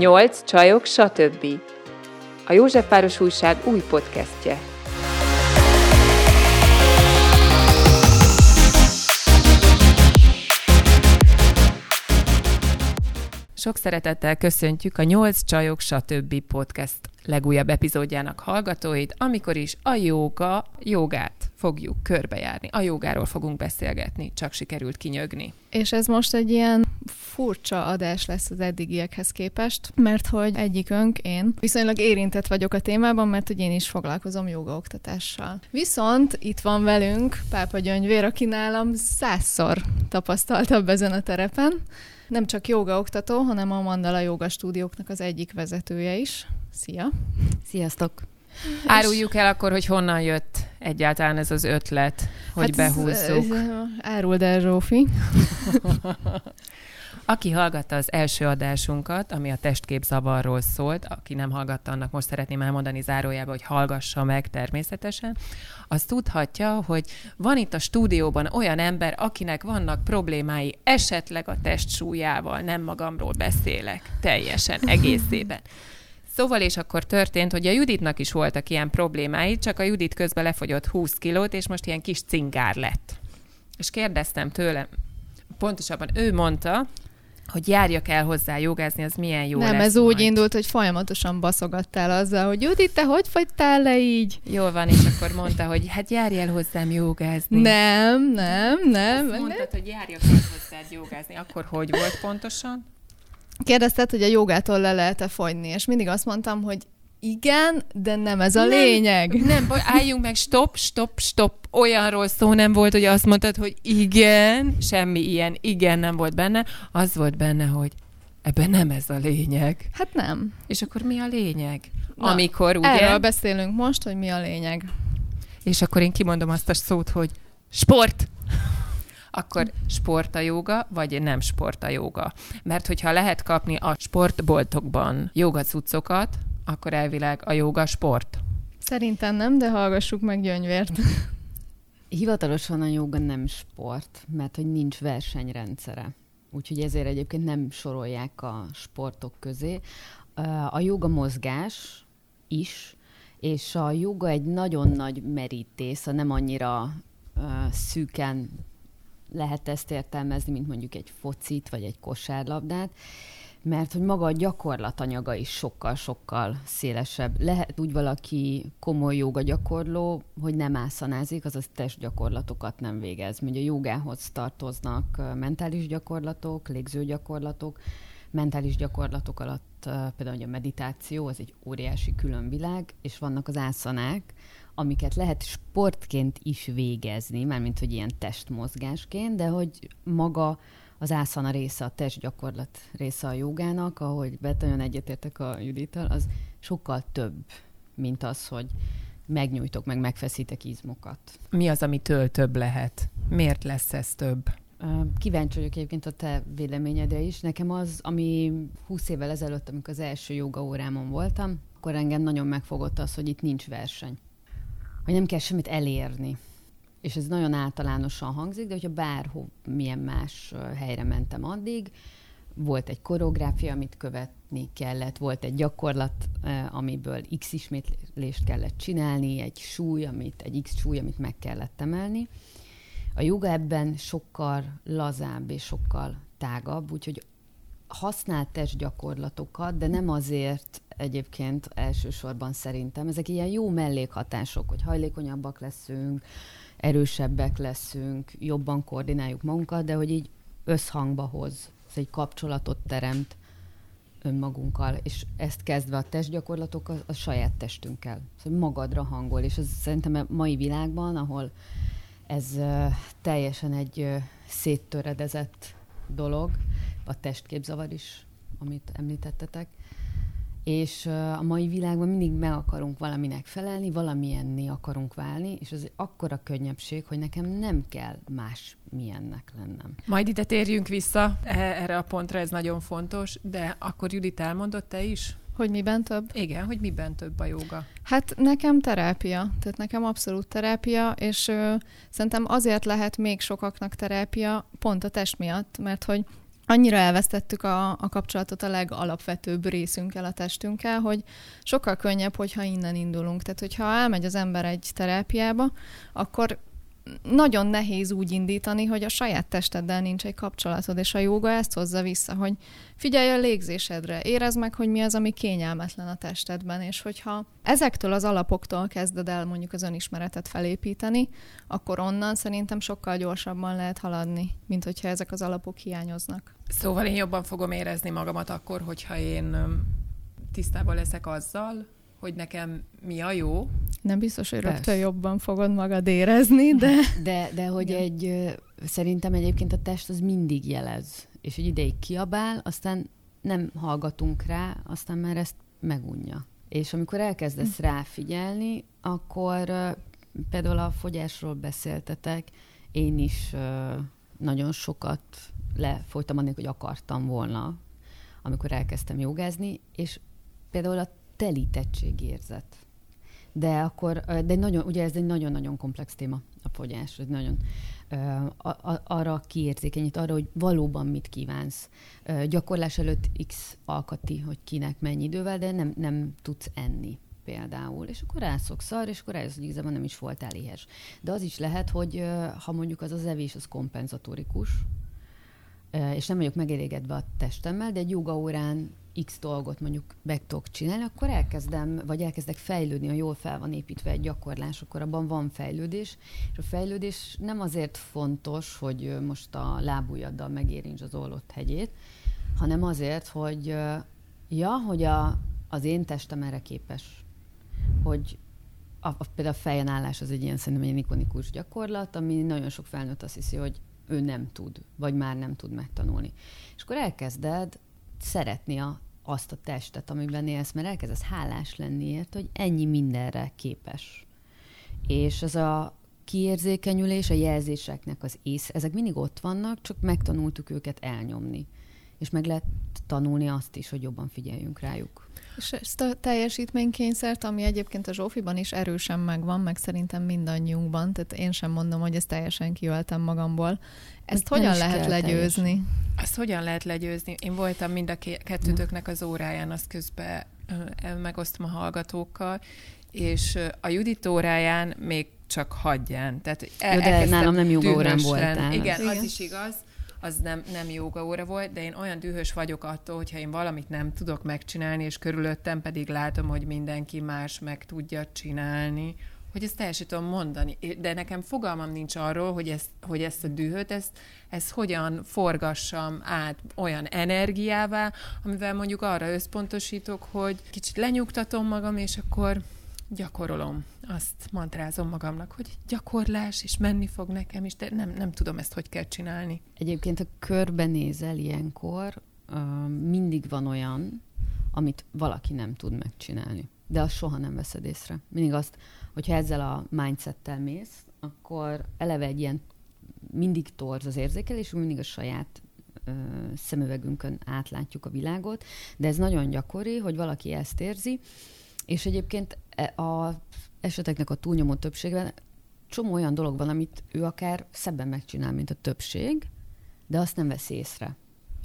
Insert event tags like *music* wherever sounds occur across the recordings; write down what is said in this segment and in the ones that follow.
Nyolc csajok, stb. A József Páros Újság új podcastje. Sok szeretettel köszöntjük a Nyolc Csajok Stb. podcast legújabb epizódjának hallgatóit, amikor is a jóga, jogát fogjuk körbejárni. A jogáról fogunk beszélgetni, csak sikerült kinyögni. És ez most egy ilyen furcsa adás lesz az eddigiekhez képest, mert hogy egyikünk, én viszonylag érintett vagyok a témában, mert hogy én is foglalkozom jogaoktatással. Viszont itt van velünk Pápa Gyöngyvér, aki nálam százszor tapasztaltabb ezen a terepen, nem csak jogaoktató, hanem a Mandala Joga stúdióknak az egyik vezetője is. Szia! Sziasztok! Áruljuk el akkor, hogy honnan jött egyáltalán ez az ötlet, hogy hát behúzzuk. Áruld el, Zsófi. *laughs* Aki hallgatta az első adásunkat, ami a testképzavarról szólt, aki nem hallgatta, annak most szeretném elmondani zárójába, hogy hallgassa meg természetesen, az tudhatja, hogy van itt a stúdióban olyan ember, akinek vannak problémái esetleg a testsúlyával, nem magamról beszélek, teljesen, egészében. Szóval és akkor történt, hogy a Juditnak is voltak ilyen problémái, csak a Judit közben lefogyott 20 kilót, és most ilyen kis cingár lett. És kérdeztem tőle, pontosabban ő mondta, hogy járjak el hozzá jogázni, az milyen jó Nem, lesz ez majd. úgy indult, hogy folyamatosan baszogattál azzal, hogy Judit, te hogy fagytál le így? Jól van, és akkor mondta, hogy hát járj el hozzám jogázni. Nem, nem, nem. Azt mondtad, hogy járjak el hozzád jogázni. Akkor hogy volt pontosan? Kérdezted, hogy a jogától le lehet-e fogyni, és mindig azt mondtam, hogy igen, de nem ez a nem, lényeg. Nem, álljunk meg, stop, stop, stop. Olyanról szó nem volt, hogy azt mondtad, hogy igen, semmi ilyen igen nem volt benne. Az volt benne, hogy ebben nem ez a lényeg. Hát nem. És akkor mi a lényeg? Na, Amikor ugye... Erről beszélünk most, hogy mi a lényeg. És akkor én kimondom azt a szót, hogy sport! akkor sport a joga, vagy nem sport a joga. Mert hogyha lehet kapni a sportboltokban jogacuccokat, akkor elvileg a joga sport. Szerintem nem, de hallgassuk meg gyöngyvért. Hivatalosan a joga nem sport, mert hogy nincs versenyrendszere. Úgyhogy ezért egyébként nem sorolják a sportok közé. A joga mozgás is, és a joga egy nagyon nagy merítész, a nem annyira szűken lehet ezt értelmezni, mint mondjuk egy focit, vagy egy kosárlabdát, mert hogy maga a gyakorlatanyaga is sokkal-sokkal szélesebb. Lehet úgy valaki komoly joga gyakorló, hogy nem ászanázik, azaz testgyakorlatokat nem végez. Ugye a jogához tartoznak mentális gyakorlatok, légzőgyakorlatok, mentális gyakorlatok alatt például a meditáció, az egy óriási különvilág, és vannak az ászanák, amiket lehet sportként is végezni, mármint hogy ilyen testmozgásként, de hogy maga az ászana része, a testgyakorlat része a jogának, ahogy betajon egyetértek a Judittal, az sokkal több, mint az, hogy megnyújtok, meg megfeszítek izmokat. Mi az, amitől több lehet? Miért lesz ez több? Kíváncsi vagyok egyébként a te véleményedre is. Nekem az, ami 20 évvel ezelőtt, amikor az első joga órámon voltam, akkor engem nagyon megfogott az, hogy itt nincs verseny. Hogy nem kell semmit elérni és ez nagyon általánosan hangzik, de hogyha bárhol milyen más helyre mentem addig, volt egy koreográfia, amit követni kellett, volt egy gyakorlat, amiből x ismétlést kellett csinálni, egy súly, amit, egy x súly, amit meg kellett emelni. A joga ebben sokkal lazább és sokkal tágabb, úgyhogy használt testgyakorlatokat, de nem azért egyébként elsősorban szerintem. Ezek ilyen jó mellékhatások, hogy hajlékonyabbak leszünk, erősebbek leszünk, jobban koordináljuk magunkat, de hogy így összhangba hoz, ez egy kapcsolatot teremt önmagunkkal, és ezt kezdve a testgyakorlatok a, a saját testünkkel. Szóval magadra hangol, és ez szerintem a mai világban, ahol ez uh, teljesen egy uh, széttöredezett dolog, a testképzavar is, amit említettetek, és a mai világban mindig meg akarunk valaminek felelni, valamilyenné akarunk válni, és ez akkora könnyebbség, hogy nekem nem kell más milyennek lennem. Majd ide térjünk vissza, e, erre a pontra ez nagyon fontos, de akkor Judit elmondott te is? Hogy miben több? Igen, hogy miben több a joga? Hát nekem terápia, tehát nekem abszolút terápia, és ö, szerintem azért lehet még sokaknak terápia, pont a test miatt, mert hogy annyira elvesztettük a, a kapcsolatot a legalapvetőbb részünkkel, a testünkkel, hogy sokkal könnyebb, hogyha innen indulunk. Tehát, hogyha elmegy az ember egy terápiába, akkor nagyon nehéz úgy indítani, hogy a saját testeddel nincs egy kapcsolatod, és a jóga ezt hozza vissza, hogy figyelj a légzésedre, érezd meg, hogy mi az, ami kényelmetlen a testedben, és hogyha ezektől az alapoktól kezded el mondjuk az önismeretet felépíteni, akkor onnan szerintem sokkal gyorsabban lehet haladni, mint hogyha ezek az alapok hiányoznak. Szóval én jobban fogom érezni magamat akkor, hogyha én tisztában leszek azzal, hogy nekem mi a jó. Nem biztos, hogy rögtön jobban fogod magad érezni, de... *laughs* De, de hogy Igen. egy, szerintem egyébként a test az mindig jelez, és egy ideig kiabál, aztán nem hallgatunk rá, aztán már ezt megunja. És amikor elkezdesz hm. ráfigyelni, akkor például a fogyásról beszéltetek, én is nagyon sokat lefolytam annak, hogy akartam volna, amikor elkezdtem jogázni, és például a telítettségérzet. De akkor, de nagyon, ugye ez egy nagyon-nagyon komplex téma, a fogyás, hogy nagyon a, a, arra kiérzékenyít, arra, hogy valóban mit kívánsz. Gyakorlás előtt x alkati, hogy kinek mennyi idővel, de nem, nem tudsz enni például, és akkor rászoksz arra, és akkor rájössz, hogy igazából nem is voltál éhes. De az is lehet, hogy ha mondjuk az az evés az kompenzatórikus, és nem vagyok megelégedve a testemmel, de egy joga X dolgot mondjuk meg tudok csinálni, akkor elkezdem, vagy elkezdek fejlődni, ha jól fel van építve egy gyakorlás, akkor abban van fejlődés, és a fejlődés nem azért fontos, hogy most a lábujjaddal megérints az ollott hegyét, hanem azért, hogy ja, hogy a, az én testem erre képes, hogy a, a, például a fejen állás az egy ilyen szerintem egy ikonikus gyakorlat, ami nagyon sok felnőtt azt hiszi, hogy ő nem tud, vagy már nem tud megtanulni. És akkor elkezded szeretni a, azt a testet, amiben élsz, mert elkezdesz hálás lenni ért, hogy ennyi mindenre képes. És ez a kiérzékenyülés, a jelzéseknek az ész, ezek mindig ott vannak, csak megtanultuk őket elnyomni. És meg lehet tanulni azt is, hogy jobban figyeljünk rájuk. És ezt a teljesítménykényszert, ami egyébként a Zsófiban is erősen megvan, meg szerintem mindannyiunkban, tehát én sem mondom, hogy ezt teljesen kiöltem magamból. Ezt hogy hogyan lehet legyőzni? Teljesen. Azt hogyan lehet legyőzni? Én voltam mind a kettőtöknek az óráján, azt közben megosztom a hallgatókkal, és a Judit óráján még csak hagyján. Tehát el, Jó, de nálam nem joga órán voltál. Igen, Igen, az is igaz az nem, nem jóga óra volt, de én olyan dühös vagyok attól, hogyha én valamit nem tudok megcsinálni, és körülöttem pedig látom, hogy mindenki más meg tudja csinálni, hogy ezt el tudom mondani. De nekem fogalmam nincs arról, hogy ezt, hogy ezt a dühöt, ezt, ezt hogyan forgassam át olyan energiává, amivel mondjuk arra összpontosítok, hogy kicsit lenyugtatom magam, és akkor gyakorolom. Azt mantrázom magamnak, hogy gyakorlás, és menni fog nekem is, de nem, nem tudom ezt, hogy kell csinálni. Egyébként, ha körbenézel ilyenkor, mindig van olyan, amit valaki nem tud megcsinálni. De azt soha nem veszed észre. Mindig azt, hogyha ezzel a mindsettel mész, akkor eleve egy ilyen mindig torz az érzékelés, mindig a saját ö, szemüvegünkön átlátjuk a világot, de ez nagyon gyakori, hogy valaki ezt érzi, és egyébként e, a eseteknek a túlnyomó többségben csomó olyan dolog van, amit ő akár szebben megcsinál, mint a többség, de azt nem veszi észre.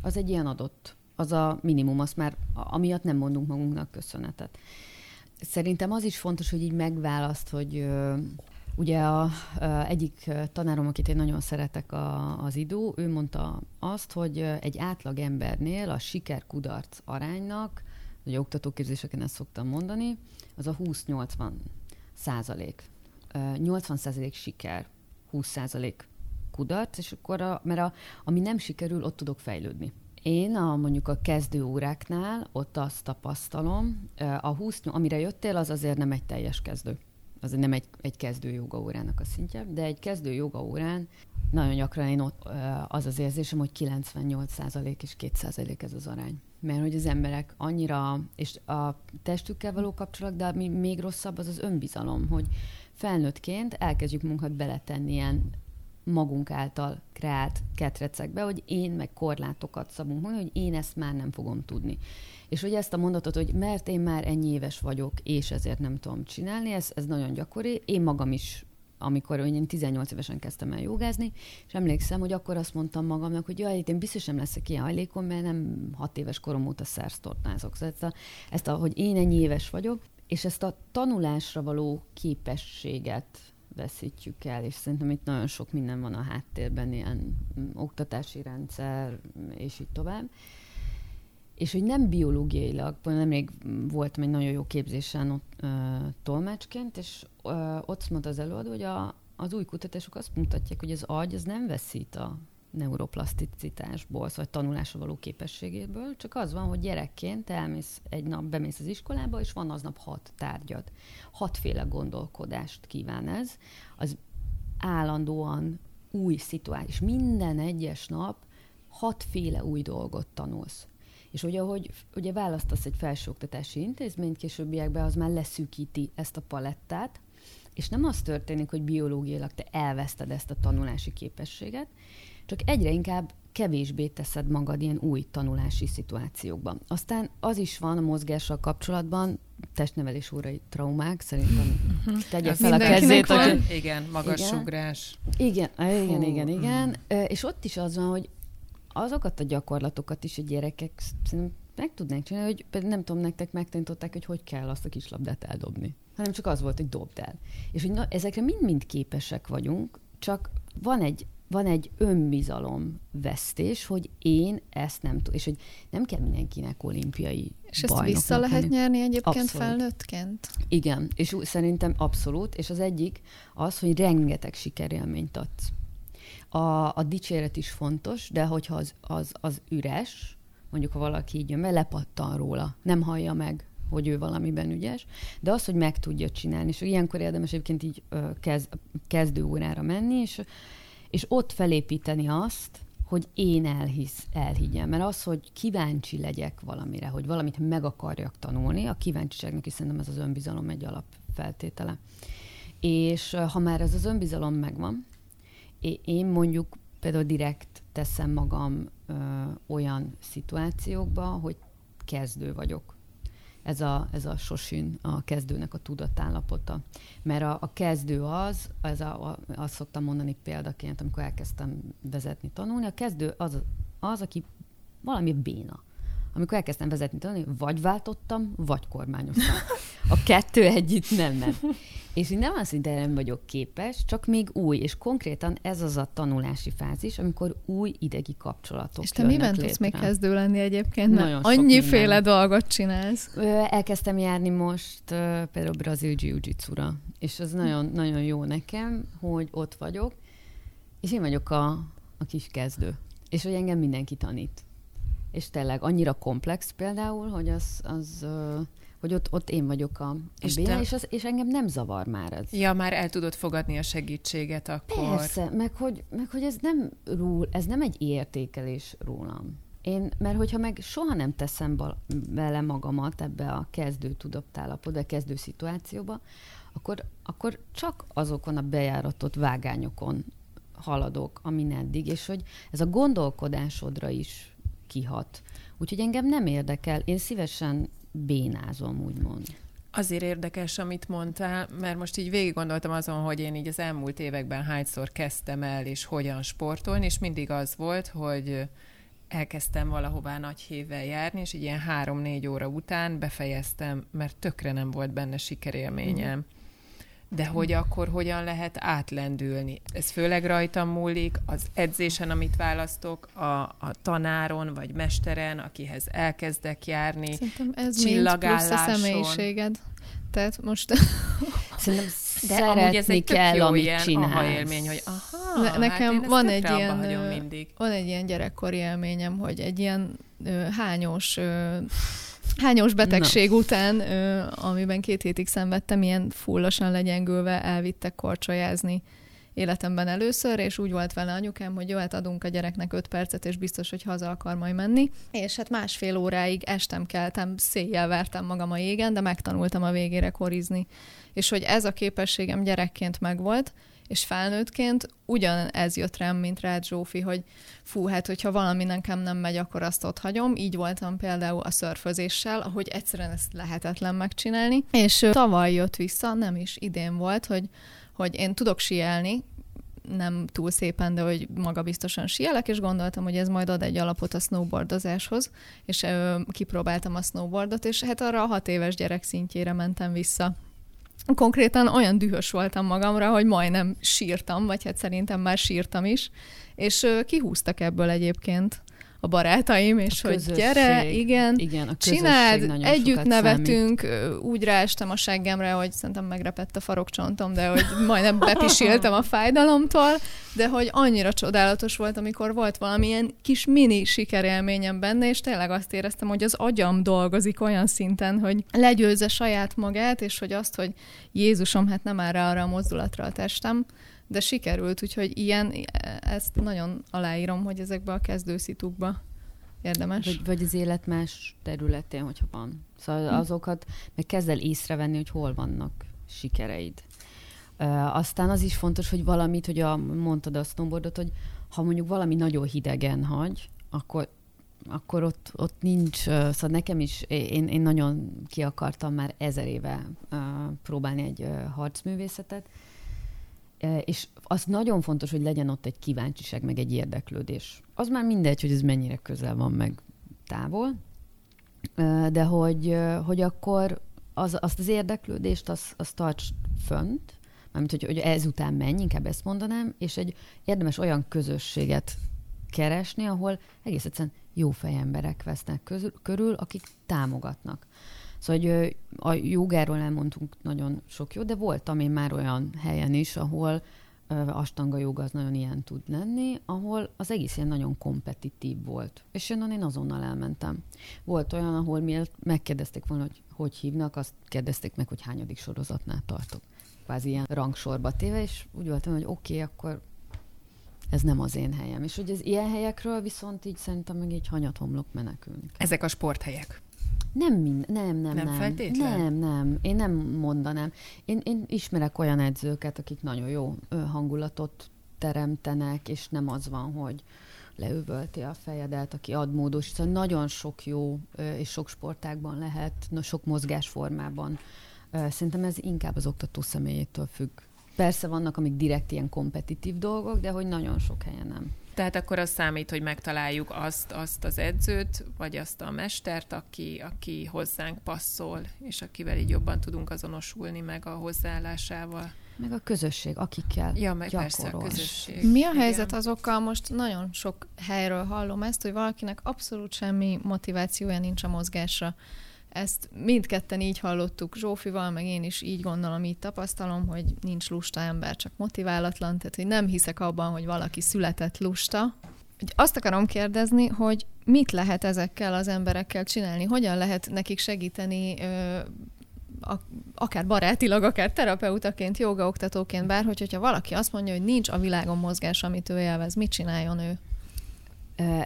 Az egy ilyen adott. Az a minimum, azt már amiatt nem mondunk magunknak köszönetet. Szerintem az is fontos, hogy így megválaszt, hogy Ugye a, a egyik tanárom, akit én nagyon szeretek a, az idő, ő mondta azt, hogy egy átlag embernél a siker-kudarc aránynak ugye oktatóképzéseken ezt szoktam mondani, az a 20-80 százalék. 80 százalék siker, 20 százalék kudarc, és akkor, a, mert a, ami nem sikerül, ott tudok fejlődni. Én a, mondjuk a kezdő óráknál ott azt tapasztalom, a 20, amire jöttél, az azért nem egy teljes kezdő. Az nem egy, egy kezdő joga órának a szintje, de egy kezdő joga órán nagyon gyakran én ott, az az érzésem, hogy 98% és 2% ez az arány mert hogy az emberek annyira, és a testükkel való kapcsolat, de ami még rosszabb, az az önbizalom, hogy felnőttként elkezdjük munkat beletenni ilyen magunk által kreált ketrecekbe, hogy én meg korlátokat szabunk meg, hogy én ezt már nem fogom tudni. És hogy ezt a mondatot, hogy mert én már ennyi éves vagyok, és ezért nem tudom csinálni, ez, ez nagyon gyakori. Én magam is amikor én 18 évesen kezdtem el jogázni, és emlékszem, hogy akkor azt mondtam magamnak, hogy jaj, én biztos nem leszek ilyen hajlékon, mert nem hat éves korom óta szersztornázok. Szóval ezt a, ezt a, hogy én ennyi éves vagyok, és ezt a tanulásra való képességet veszítjük el, és szerintem itt nagyon sok minden van a háttérben, ilyen mm, oktatási rendszer, és így tovább. És hogy nem biológiailag, nemrég voltam egy nagyon jó képzésen ott, ö, tolmácsként, és ö, ott mondta az előadó, hogy a, az új kutatások azt mutatják, hogy az agy az nem veszít a neuroplaszticitásból, szóval tanulásra való képességéből, csak az van, hogy gyerekként elmész egy nap, bemész az iskolába, és van aznap hat tárgyad. Hatféle gondolkodást kíván ez. Az állandóan új szituáció, minden egyes nap hatféle új dolgot tanulsz. És ugye, ahogy ugye választasz egy felsőoktatási intézményt, későbbiekben az már leszűkíti ezt a palettát, és nem az történik, hogy biológiailag te elveszted ezt a tanulási képességet, csak egyre inkább kevésbé teszed magad ilyen új tanulási szituációkban. Aztán az is van a mozgással kapcsolatban, testnevelés órai traumák, szerintem mhm. tegye fel a kezét. Hogy... Igen, magas igen. ugrás. Igen, igen, igen, igen. Mm. És ott is az van, hogy azokat a gyakorlatokat is a gyerekek szerintem meg tudnánk csinálni, hogy nem tudom, nektek megtanították, hogy hogy kell azt a kis labdát eldobni. Hanem csak az volt, hogy dobd el. És hogy na, ezekre mind-mind képesek vagyunk, csak van egy van egy önbizalom vesztés, hogy én ezt nem tudom, és hogy nem kell mindenkinek olimpiai És ezt vissza lehet lenni. nyerni egyébként abszolút. felnőttként? Igen, és szerintem abszolút, és az egyik az, hogy rengeteg sikerélményt adsz. A, a dicséret is fontos, de hogyha az, az, az üres, mondjuk ha valaki így jön be, lepattan róla, nem hallja meg, hogy ő valamiben ügyes, de az, hogy meg tudja csinálni, és ilyenkor érdemes egyébként így kezd, kezdő órára menni, és és ott felépíteni azt, hogy én elhisz, elhiggyem. Mert az, hogy kíváncsi legyek valamire, hogy valamit meg akarjak tanulni, a kíváncsiságnak is szerintem ez az önbizalom egy alapfeltétele. És ha már ez az önbizalom megvan, én mondjuk például direkt teszem magam ö, olyan szituációkba, hogy kezdő vagyok ez a, ez a sosin, a kezdőnek a tudatállapota. Mert a, a kezdő az, ez a, a, azt szoktam mondani példaként, amikor elkezdtem vezetni, tanulni, a kezdő az, az aki valami béna amikor elkezdtem vezetni tanulni, vagy váltottam, vagy kormányoztam. A kettő együtt nem ment. És én nem azt hogy nem vagyok képes, csak még új, és konkrétan ez az a tanulási fázis, amikor új idegi kapcsolatok És te miben létre. tudsz még kezdő lenni egyébként? Nagyon annyiféle dolgot csinálsz. Elkezdtem járni most például brazil jiu és az nagyon, nagyon jó nekem, hogy ott vagyok, és én vagyok a, a kis kezdő. És hogy engem mindenki tanít és tényleg annyira komplex például, hogy az, az hogy ott, ott én vagyok a, a és, te... és, az, és engem nem zavar már ez. Ja, már el tudod fogadni a segítséget akkor. Persze, meg hogy, meg hogy ez, nem ról, ez nem egy értékelés rólam. Én, mert hogyha meg soha nem teszem bele magamat ebbe a kezdő tudatállapotba, a kezdő szituációba, akkor, akkor csak azokon a bejáratott vágányokon haladok, amin eddig, és hogy ez a gondolkodásodra is kihat. Úgyhogy engem nem érdekel, én szívesen bénázom, úgymond. Azért érdekes, amit mondtál, mert most így végig gondoltam azon, hogy én így az elmúlt években hányszor kezdtem el, és hogyan sportolni, és mindig az volt, hogy elkezdtem valahová nagy hévvel járni, és így ilyen három-négy óra után befejeztem, mert tökre nem volt benne sikerélményem. Mm de hogy akkor hogyan lehet átlendülni. Ez főleg rajtam múlik, az edzésen, amit választok, a, a tanáron vagy mesteren, akihez elkezdek járni, Szerintem ez mind plusz a személyiséged. Tehát most... Szerintem de amúgy ez egy kell, jó amit ilyen csinálsz. élmény, hogy aha, ne, nekem hát van egy ilyen, mindig. van egy ilyen gyerekkori élményem, hogy egy ilyen ö, hányos ö, hányos betegség no. után, ö, amiben két hétig szenvedtem, ilyen fullosan legyengülve elvittek korcsolyázni életemben először, és úgy volt vele anyukám, hogy jó, hát adunk a gyereknek öt percet, és biztos, hogy haza akar majd menni. És hát másfél óráig estem keltem, széjjel vertem magam a jégen, de megtanultam a végére korizni. És hogy ez a képességem gyerekként megvolt, és felnőttként ugyanez jött rám, mint rád Zsófi, hogy fú, hát hogyha valami nekem nem megy, akkor azt ott hagyom. Így voltam például a szörfözéssel, ahogy egyszerűen ezt lehetetlen megcsinálni. És tavaly jött vissza, nem is idén volt, hogy hogy én tudok sielni, nem túl szépen, de hogy magabiztosan sielek, és gondoltam, hogy ez majd ad egy alapot a snowboardozáshoz, és ö, kipróbáltam a snowboardot, és hát arra a hat éves gyerek szintjére mentem vissza. Konkrétan olyan dühös voltam magamra, hogy majdnem sírtam, vagy hát szerintem már sírtam is, és kihúztak ebből egyébként a barátaim, és a hogy gyere, igen, igen a csináld, együtt nevetünk, számít. úgy ráestem a seggemre, hogy szerintem megrepett a farokcsontom, de hogy majdnem bepisiltem a fájdalomtól, de hogy annyira csodálatos volt, amikor volt valamilyen kis mini sikerélményem benne, és tényleg azt éreztem, hogy az agyam dolgozik olyan szinten, hogy legyőzze saját magát, és hogy azt, hogy Jézusom, hát nem áll rá arra a mozdulatra a testem, de sikerült, úgyhogy ilyen, ezt nagyon aláírom, hogy ezekbe a kezdőszitukba érdemes. Vagy, vagy az élet más területén, hogyha van. Szóval hm. azokat meg kezd el észrevenni, hogy hol vannak sikereid. Uh, aztán az is fontos, hogy valamit, hogy a, mondtad a snowboardot, hogy ha mondjuk valami nagyon hidegen hagy, akkor akkor ott, ott nincs, szóval nekem is, én, én nagyon ki akartam már ezer éve uh, próbálni egy uh, harcművészetet, és az nagyon fontos, hogy legyen ott egy kíváncsiság, meg egy érdeklődés. Az már mindegy, hogy ez mennyire közel van, meg távol, de hogy, hogy akkor az, azt az érdeklődést, azt, azt tarts fönt, mármint, hogy, hogy ezután menj, inkább ezt mondanám, és egy érdemes olyan közösséget keresni, ahol egész egyszerűen jó fejemberek vesznek közül, körül, akik támogatnak. Szóval hogy a jogáról elmondtunk nagyon sok jó, de voltam én már olyan helyen is, ahol astanga joga az nagyon ilyen tud lenni, ahol az egész ilyen nagyon kompetitív volt. És onnan én azonnal elmentem. Volt olyan, ahol miért megkérdezték volna, hogy hogy hívnak, azt kérdezték meg, hogy hányadik sorozatnál tartok. Kvázi ilyen rangsorba téve, és úgy voltam, hogy oké, okay, akkor ez nem az én helyem. És hogy az ilyen helyekről viszont így szerintem meg így hanyat homlok menekülni. Ezek a sporthelyek. Nem, mind, nem, nem, nem. Nem feltétlen? Nem, nem. Én nem mondanám. Én, én ismerek olyan edzőket, akik nagyon jó hangulatot teremtenek, és nem az van, hogy leüvölti a fejedet, aki ad módos. Szóval nagyon sok jó, és sok sportákban lehet, sok mozgásformában. Szerintem ez inkább az oktató személyétől függ. Persze vannak, amik direkt ilyen kompetitív dolgok, de hogy nagyon sok helyen nem. Tehát akkor az számít, hogy megtaláljuk azt, azt az edzőt, vagy azt a mestert, aki, aki hozzánk passzol, és akivel így jobban tudunk azonosulni meg a hozzáállásával. Meg a közösség, akikkel Ja, meg gyakorol. persze a közösség. Mi a helyzet Igen. azokkal? Most nagyon sok helyről hallom ezt, hogy valakinek abszolút semmi motivációja nincs a mozgásra. Ezt mindketten így hallottuk Zsófival, meg én is így gondolom, így tapasztalom, hogy nincs lusta ember, csak motiválatlan, tehát hogy nem hiszek abban, hogy valaki született lusta. Azt akarom kérdezni, hogy mit lehet ezekkel az emberekkel csinálni? Hogyan lehet nekik segíteni akár barátilag, akár terapeutaként, jogaoktatóként, bárhogy, hogyha valaki azt mondja, hogy nincs a világon mozgás, amit ő élvez, mit csináljon ő?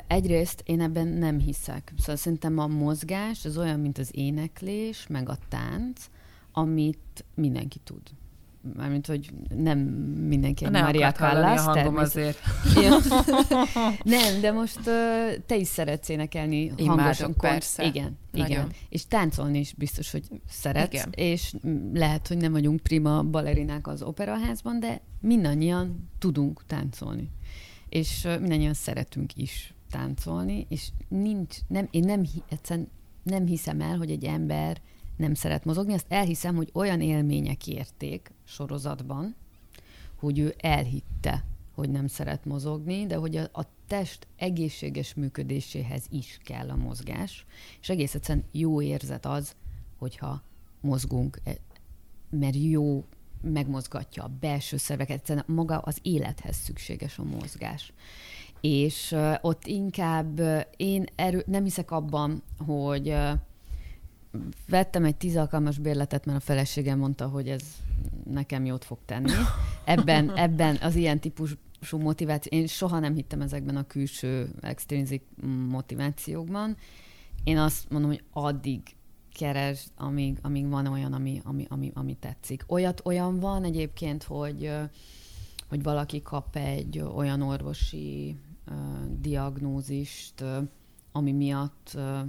Egyrészt én ebben nem hiszek. Szóval szerintem a mozgás az olyan, mint az éneklés, meg a tánc, amit mindenki tud. Mármint, hogy nem mindenki egy Maria Callas. a hangom azért. *laughs* nem, de most uh, te is szeretsz énekelni hangosan. persze. Igen, Nagyon. igen. És táncolni is biztos, hogy szeretsz. Igen. És lehet, hogy nem vagyunk prima balerinák az operaházban, de mindannyian tudunk táncolni és mindannyian szeretünk is táncolni, és nincs, nem, én nem, egyszerűen nem hiszem el, hogy egy ember nem szeret mozogni, azt elhiszem, hogy olyan élmények érték sorozatban, hogy ő elhitte, hogy nem szeret mozogni, de hogy a, a test egészséges működéséhez is kell a mozgás, és egész egyszerűen jó érzet az, hogyha mozgunk, e, mert jó megmozgatja a belső szerveket, egyszerűen maga az élethez szükséges a mozgás. És ott inkább én erő, nem hiszek abban, hogy vettem egy tíz alkalmas bérletet, mert a feleségem mondta, hogy ez nekem jót fog tenni. Ebben, *laughs* ebben az ilyen típusú motiváció, én soha nem hittem ezekben a külső extrinzik motivációkban. Én azt mondom, hogy addig keresd, amíg, amíg van olyan, ami, ami, ami, ami tetszik. Olyat olyan van egyébként, hogy, hogy valaki kap egy olyan orvosi uh, diagnózist, uh, ami miatt uh,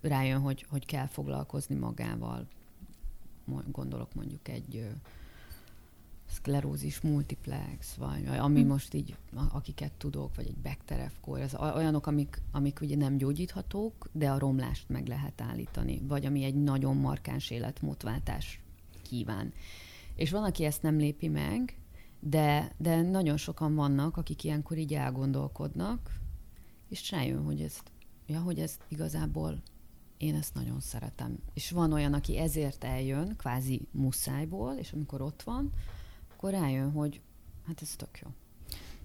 rájön, hogy, hogy kell foglalkozni magával. Gondolok mondjuk egy szklerózis multiplex, vagy ami hm. most így, akiket tudok, vagy egy Bekterefkor, ez olyanok, amik, amik ugye nem gyógyíthatók, de a romlást meg lehet állítani, vagy ami egy nagyon markáns életmódváltás kíván. És van, aki ezt nem lépi meg, de, de nagyon sokan vannak, akik ilyenkor így elgondolkodnak, és rájön, hogy ezt, ja, hogy ez igazából én ezt nagyon szeretem. És van olyan, aki ezért eljön, kvázi muszájból, és amikor ott van, akkor rájön, hogy hát ez tök jó.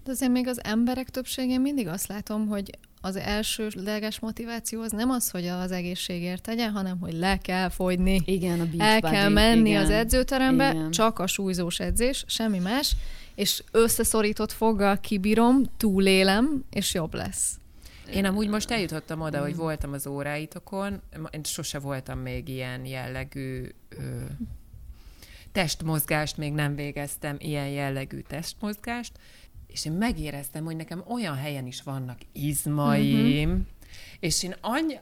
De azért még az emberek többségén mindig azt látom, hogy az elsőleges motiváció az nem az, hogy az egészségért tegyen, hanem hogy le kell fogyni. Igen, a El kell menni igen. az edzőterembe, igen. csak a súlyzós edzés, semmi más, és összeszorított foggal kibírom, túlélem, és jobb lesz. Én amúgy most eljutottam oda, hogy voltam az óráitokon, én sose voltam még ilyen jellegű ö, testmozgást, még nem végeztem ilyen jellegű testmozgást, és én megéreztem, hogy nekem olyan helyen is vannak izmaim, uh-huh. és én annyi...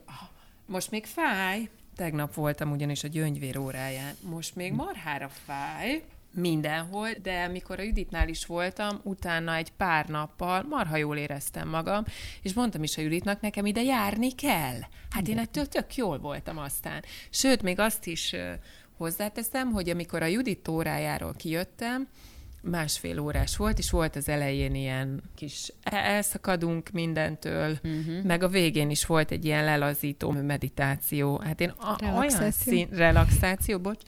Most még fáj, tegnap voltam ugyanis a gyöngyvér óráján, most még marhára fáj, mindenhol, de mikor a Juditnál is voltam, utána egy pár nappal marha jól éreztem magam, és mondtam is a Juditnak, nekem ide járni kell. Hát én ettől tök jól voltam aztán. Sőt, még azt is hozzáteszem, hogy amikor a Judit órájáról kijöttem, másfél órás volt, és volt az elején ilyen kis elszakadunk mindentől, uh-huh. meg a végén is volt egy ilyen lelazító meditáció. Hát én a, olyan szín, relaxáció, bocs,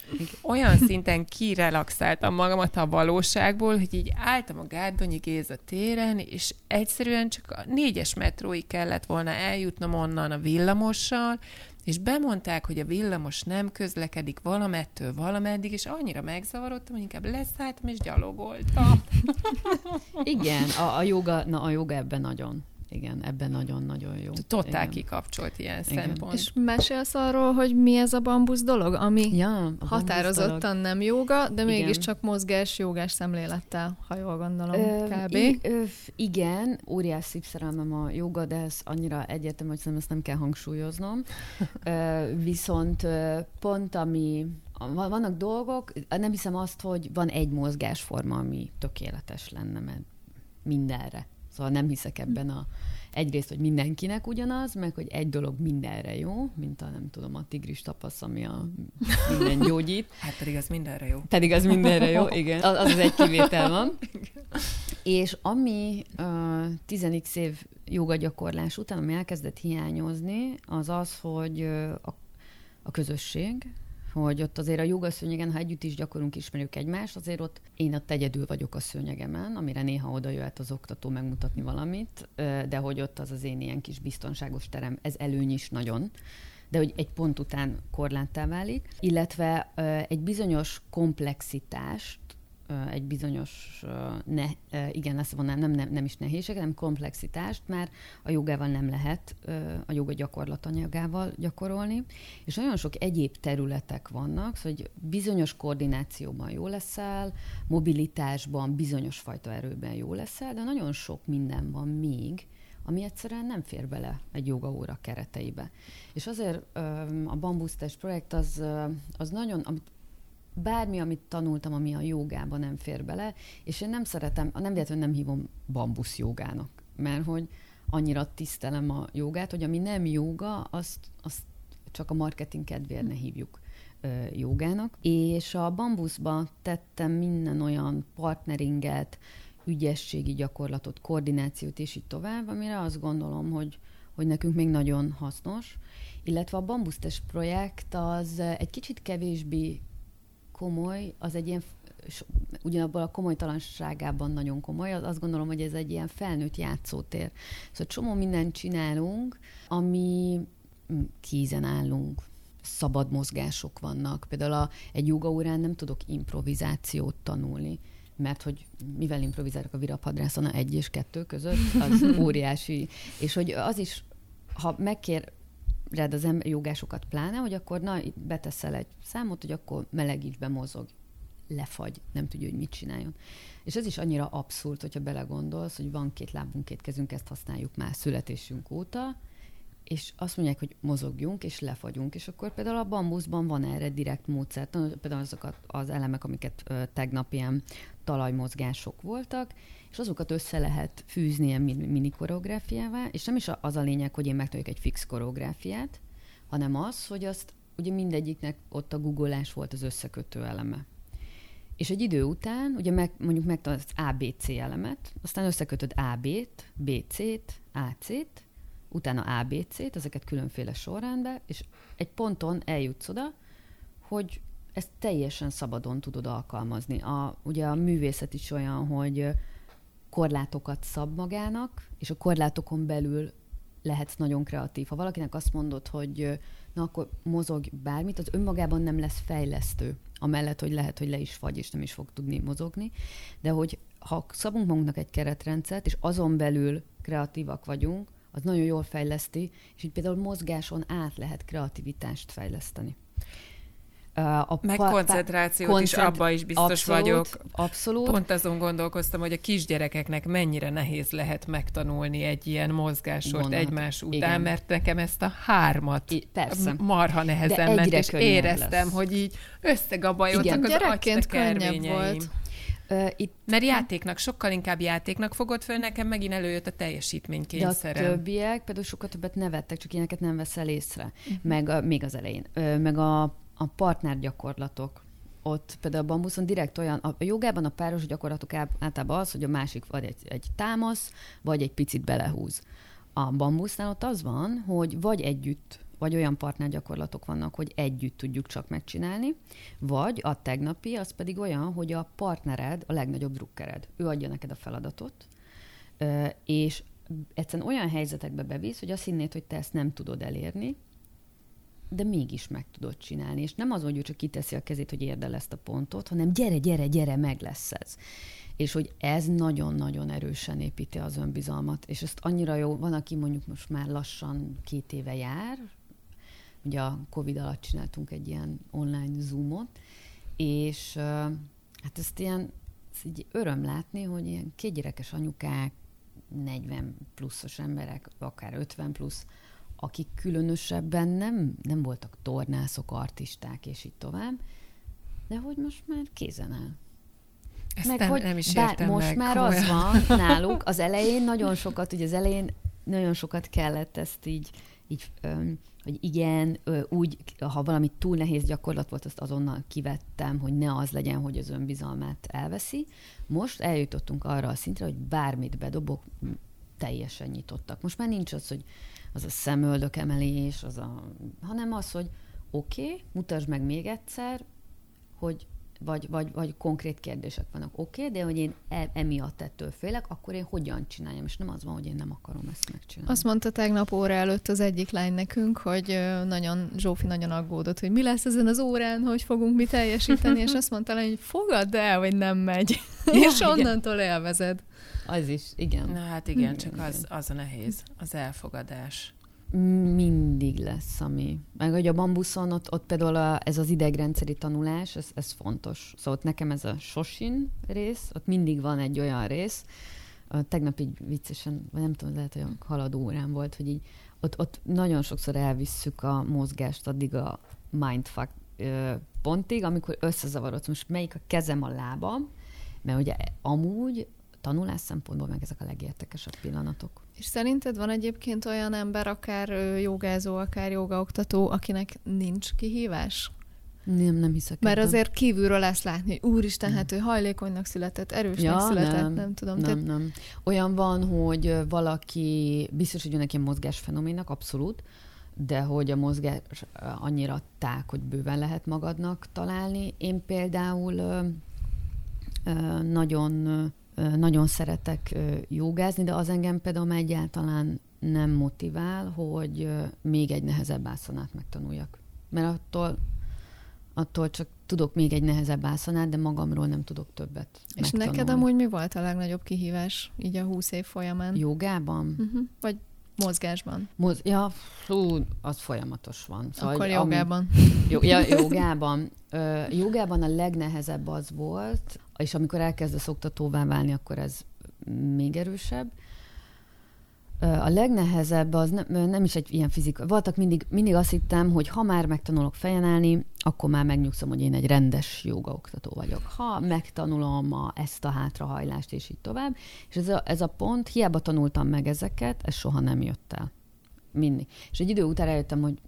olyan szinten kirelaxáltam magamat a valóságból, hogy így álltam a Gárdonyi Géza téren, és egyszerűen csak a négyes metróig kellett volna eljutnom onnan a villamossal, és bemondták, hogy a villamos nem közlekedik valamettől valameddig, és annyira megzavarodtam, hogy inkább leszálltam és gyalogoltam. Igen, a, a, joga, na, a joga ebben nagyon igen, ebben nagyon-nagyon jó. Totál igen. kikapcsolt ilyen igen. szempont. És mesélsz arról, hogy mi ez a bambusz dolog, ami ja, határozottan dolog. nem joga, de mégiscsak mozgás, jogás szemlélettel, ha jól gondolom, ö, kb. I, ö, igen, óriás szívszerelmem a joga, de ez annyira egyértelmű, hogy szerintem ezt nem kell hangsúlyoznom. *laughs* ö, viszont ö, pont ami vannak dolgok, nem hiszem azt, hogy van egy mozgásforma, ami tökéletes lenne, mert mindenre Szóval nem hiszek ebben a egyrészt, hogy mindenkinek ugyanaz, meg hogy egy dolog mindenre jó, mint a nem tudom, a tigris tapasz, ami a minden *laughs* gyógyít. Hát pedig az mindenre jó. Pedig az mindenre jó, igen. Az *laughs* az, az egy kivétel van. És ami uh, 10 év joga gyakorlás után, ami elkezdett hiányozni, az az, hogy a, a közösség, hogy ott azért a joga szőnyegen, ha együtt is gyakorunk, ismerjük egymást, azért ott én ott egyedül vagyok a szőnyegemen, amire néha oda jöhet az oktató megmutatni valamit, de hogy ott az az én ilyen kis biztonságos terem, ez előny is nagyon de hogy egy pont után korláttá válik, illetve egy bizonyos komplexitást egy bizonyos, ne, igen, lesz van, nem, nem, nem is nehézség, hanem komplexitást már a jogával nem lehet a joga gyakorlatanyagával gyakorolni, és nagyon sok egyéb területek vannak, szóval hogy bizonyos koordinációban jó leszel, mobilitásban, bizonyos fajta erőben jó leszel, de nagyon sok minden van még, ami egyszerűen nem fér bele egy jogaóra kereteibe. És azért a Bambusztest projekt az, az nagyon, amit bármi, amit tanultam, ami a jogában nem fér bele, és én nem szeretem, nem véletlenül nem hívom bambusz jogának, mert hogy annyira tisztelem a jogát, hogy ami nem joga, azt, azt csak a marketing kedvéért ne hívjuk jogának. És a bambuszba tettem minden olyan partneringet, ügyességi gyakorlatot, koordinációt és így tovább, amire azt gondolom, hogy, hogy nekünk még nagyon hasznos. Illetve a bambusztes projekt az egy kicsit kevésbé komoly, az egy ilyen ugyanabban a komolytalanságában nagyon komoly, az azt gondolom, hogy ez egy ilyen felnőtt játszótér. Szóval csomó mindent csinálunk, ami hm, kézen állunk, szabad mozgások vannak. Például a, egy joga órán nem tudok improvizációt tanulni, mert hogy mivel improvizálok a viraphadrászon egy és kettő között, az *laughs* *laughs* óriási. És hogy az is, ha megkér rád az ember jogásokat pláne, hogy akkor na, beteszel egy számot, hogy akkor melegíts be, mozog, lefagy, nem tudja, hogy mit csináljon. És ez is annyira abszurd, hogyha belegondolsz, hogy van két lábunk, két kezünk, ezt használjuk már születésünk óta, és azt mondják, hogy mozogjunk, és lefagyunk, és akkor például a bambuszban van erre direkt módszer, például azokat az elemek, amiket ö, tegnap ilyen talajmozgások voltak, és azokat össze lehet fűzni ilyen mini koreográfiává, és nem is az a lényeg, hogy én megtanuljak egy fix koreográfiát, hanem az, hogy azt ugye mindegyiknek ott a googolás volt az összekötő eleme. És egy idő után, ugye meg, mondjuk megtanulod az ABC elemet, aztán összekötöd AB-t, BC-t, AC-t, utána ABC-t, ezeket különféle sorrendbe, és egy ponton eljutsz oda, hogy ezt teljesen szabadon tudod alkalmazni. A, ugye a művészet is olyan, hogy korlátokat szab magának, és a korlátokon belül lehetsz nagyon kreatív. Ha valakinek azt mondod, hogy na akkor mozog bármit, az önmagában nem lesz fejlesztő, amellett, hogy lehet, hogy le is fagy, és nem is fog tudni mozogni, de hogy ha szabunk magunknak egy keretrendszert, és azon belül kreatívak vagyunk, az nagyon jól fejleszti, és így például mozgáson át lehet kreativitást fejleszteni. A Meg pa- koncentrációt koncent- is, abba is biztos abszolút, vagyok. Abszolút. Pont azon gondolkoztam, hogy a kisgyerekeknek mennyire nehéz lehet megtanulni egy ilyen mozgásort Gondolat. egymás után, Igen. mert nekem ezt a hármat I- persze. marha nehezen ment, és éreztem, lesz. hogy így összegabajoltak az Gyerekként könnyebb volt. Uh, itt... Mert játéknak, sokkal inkább játéknak fogott föl, nekem megint előjött a teljesítménykényszerem. De a többiek például sokkal többet nevettek, csak ilyeneket nem veszel észre. Uh-huh. Meg a, még az elején. Meg a, a partnergyakorlatok. Ott például a bambuszon direkt olyan, a jogában a páros gyakorlatok általában az, hogy a másik vagy egy, egy támasz, vagy egy picit belehúz. A bambusznál ott az van, hogy vagy együtt vagy olyan partnergyakorlatok vannak, hogy együtt tudjuk csak megcsinálni, vagy a tegnapi, az pedig olyan, hogy a partnered a legnagyobb drukkered. Ő adja neked a feladatot, és egyszerűen olyan helyzetekbe bevisz, hogy azt hinnéd, hogy te ezt nem tudod elérni, de mégis meg tudod csinálni. És nem az, hogy ő csak kiteszi a kezét, hogy érd el ezt a pontot, hanem gyere, gyere, gyere, meg lesz ez. És hogy ez nagyon-nagyon erősen építi az önbizalmat. És ezt annyira jó, van, aki mondjuk most már lassan két éve jár, Ugye a Covid alatt csináltunk egy ilyen online zoomot, és hát ezt ilyen ezt így öröm látni, hogy ilyen kétgyerekes anyukák, 40 pluszos emberek, akár 50 plusz, akik különösebben nem, nem voltak tornászok, artisták, és így tovább, de hogy most már kézen áll. Ezt meg, nem, hogy nem is értem most meg, már komolyan. az van *laughs* náluk, az elején nagyon sokat, ugye az elején nagyon sokat kellett ezt így, így hogy igen, úgy, ha valami túl nehéz gyakorlat volt, azt azonnal kivettem, hogy ne az legyen, hogy az önbizalmát elveszi. Most eljutottunk arra a szintre, hogy bármit bedobok, teljesen nyitottak. Most már nincs az, hogy az a szemöldök emelés, az a, hanem az, hogy oké, okay, mutasd meg még egyszer, hogy vagy, vagy, vagy konkrét kérdések vannak. Oké, okay, de hogy én e, emiatt ettől félek, akkor én hogyan csináljam, és nem az van, hogy én nem akarom ezt megcsinálni. Azt mondta tegnap óra előtt az egyik lány nekünk, hogy nagyon, Zsófi nagyon aggódott, hogy mi lesz ezen az órán, hogy fogunk mi teljesíteni, és azt mondta hogy fogadd el, hogy nem megy, ja, *laughs* és onnantól igen. élvezed. Az is, igen. Na hát igen, csak az, az a nehéz, az elfogadás mindig lesz, ami. Meg hogy a bambuszon, ott, ott például a, ez az idegrendszeri tanulás, ez, ez fontos. Szóval ott nekem ez a sosin rész, ott mindig van egy olyan rész, tegnap így viccesen, vagy nem tudom, lehet, hogy haladó órán volt, hogy így ott, ott nagyon sokszor elvisszük a mozgást addig a mindfuck pontig, amikor összezavarodsz, most melyik a kezem, a lábam, mert ugye amúgy tanulás szempontból meg ezek a legértekesebb pillanatok. És szerinted van egyébként olyan ember, akár jogázó, akár jogaoktató, akinek nincs kihívás? Nem, nem hiszek. Mert ebben. azért kívülről lesz látni, hogy úristen, hát ő hajlékonynak született, erősnek ja, született, nem, nem tudom. Nem, te... nem. Olyan van, hogy valaki, biztos, hogy ilyen mozgásfenoménnak, abszolút, de hogy a mozgás annyira ták, hogy bőven lehet magadnak találni. Én például nagyon nagyon szeretek jogázni, de az engem például egyáltalán nem motivál, hogy még egy nehezebb ászonát megtanuljak. Mert attól, attól csak tudok még egy nehezebb ászonát, de magamról nem tudok többet És megtanulni. neked amúgy mi volt a legnagyobb kihívás így a húsz év folyamán? Jogában? Uh-huh. Vagy mozgásban? Moz- ja, fú, az folyamatos van. Szóval, Akkor jogában. Ami, ja, jogában. Ö, jogában a legnehezebb az volt, és amikor elkezdesz oktatóvá válni, akkor ez még erősebb. A legnehezebb az nem, nem is egy ilyen fizika. Voltak mindig, mindig azt hittem, hogy ha már megtanulok fejen állni, akkor már megnyugszom, hogy én egy rendes jogaoktató vagyok. Ha megtanulom a, ezt a hátrahajlást, és így tovább. És ez a, ez a pont, hiába tanultam meg ezeket, ez soha nem jött el. Mindig. És egy idő után eljöttem, hogy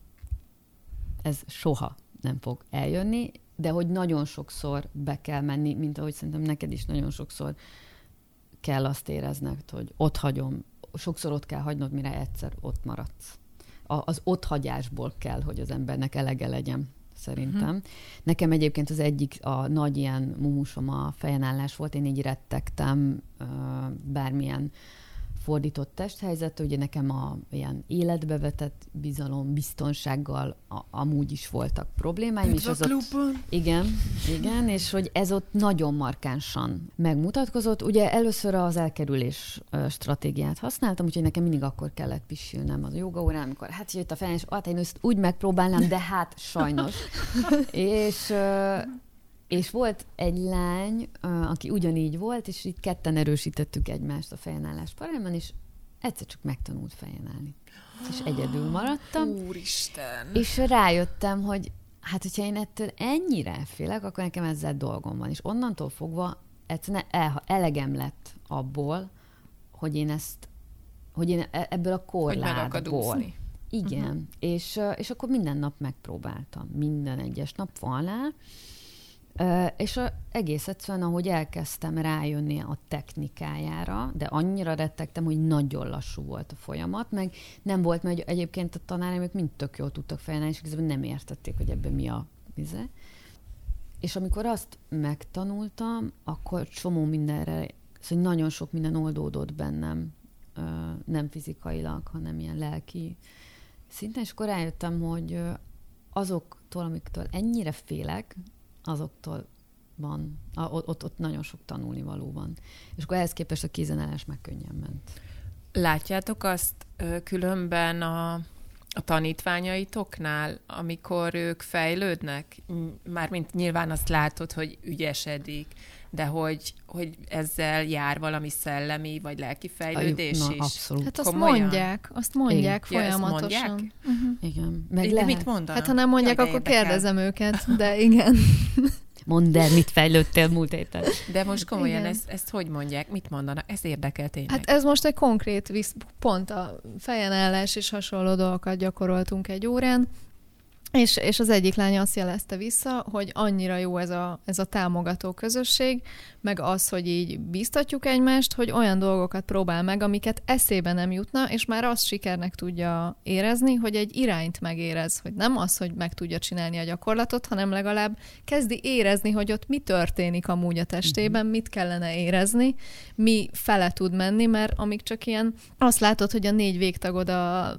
ez soha nem fog eljönni, de hogy nagyon sokszor be kell menni, mint ahogy szerintem neked is nagyon sokszor kell azt érezned, hogy ott hagyom, sokszor ott kell hagynod, mire egyszer ott maradsz. A, az ott hagyásból kell, hogy az embernek elege legyen, szerintem. Uh-huh. Nekem egyébként az egyik, a nagy ilyen mumusom a fejenállás volt, én így rettegtem bármilyen uh, fordított testhelyzet, ugye nekem a ilyen életbe vetett bizalom, biztonsággal a, amúgy is voltak problémáim. és az ott, igen, igen, és hogy ez ott nagyon markánsan megmutatkozott. Ugye először az elkerülés stratégiát használtam, úgyhogy nekem mindig akkor kellett pisilnem az joga órán, amikor hát jött a fel, és hát én ezt úgy megpróbálnám, de hát sajnos. *laughs* és és volt egy lány, aki ugyanígy volt, és így ketten erősítettük egymást a fejenállás parában, és egyszer csak megtanult fejen állni. És egyedül maradtam. Úristen! És rájöttem, hogy hát, hogyha én ettől ennyire félek, akkor nekem ezzel dolgom van. És onnantól fogva egyszerűen el, elegem lett abból, hogy én ezt, hogy én e, ebből a korlátból. Igen. Uh-huh. És, és akkor minden nap megpróbáltam. Minden egyes nap falnál. És egész egyszerűen, ahogy elkezdtem rájönni a technikájára, de annyira rettegtem, hogy nagyon lassú volt a folyamat, meg nem volt, mert egyébként a tanáraim mind tök jól tudtak fejelni, és nem értették, hogy ebben mi a vize. És amikor azt megtanultam, akkor csomó mindenre, szóval nagyon sok minden oldódott bennem, nem fizikailag, hanem ilyen lelki szinten, és akkor rájöttem, hogy azoktól, amiktől ennyire félek, azoktól van, a, ott, ott nagyon sok tanulnivaló van. És akkor ehhez képest a kézenállás meg könnyen ment. Látjátok azt különben a, a tanítványaitoknál, amikor ők fejlődnek? Mármint nyilván azt látod, hogy ügyesedik, de hogy, hogy ezzel jár valami szellemi vagy lelki fejlődés Na, is? Abszolút. Hát azt Komolyan? mondják, azt mondják igen. folyamatosan. Ja, mondják? Uh-huh. Igen. Meg de mit mondanak? Hát ha nem mondják, ja, akkor érdekel. kérdezem őket, de igen. *laughs* Mondd el, mit fejlődtél múlt héten. De most komolyan ezt, ezt hogy mondják? Mit mondanak? Ez érdekel tényleg. Hát ez most egy konkrét visz, pont a fejen állás és hasonló dolgokat gyakoroltunk egy órán, és, és az egyik lány azt jelezte vissza, hogy annyira jó ez a, ez a támogató közösség, meg az, hogy így biztatjuk egymást, hogy olyan dolgokat próbál meg, amiket eszébe nem jutna, és már azt sikernek tudja érezni, hogy egy irányt megérez, hogy nem az, hogy meg tudja csinálni a gyakorlatot, hanem legalább kezdi érezni, hogy ott mi történik amúgy a testében, mhm. mit kellene érezni, mi fele tud menni, mert amíg csak ilyen azt látod, hogy a négy végtagod a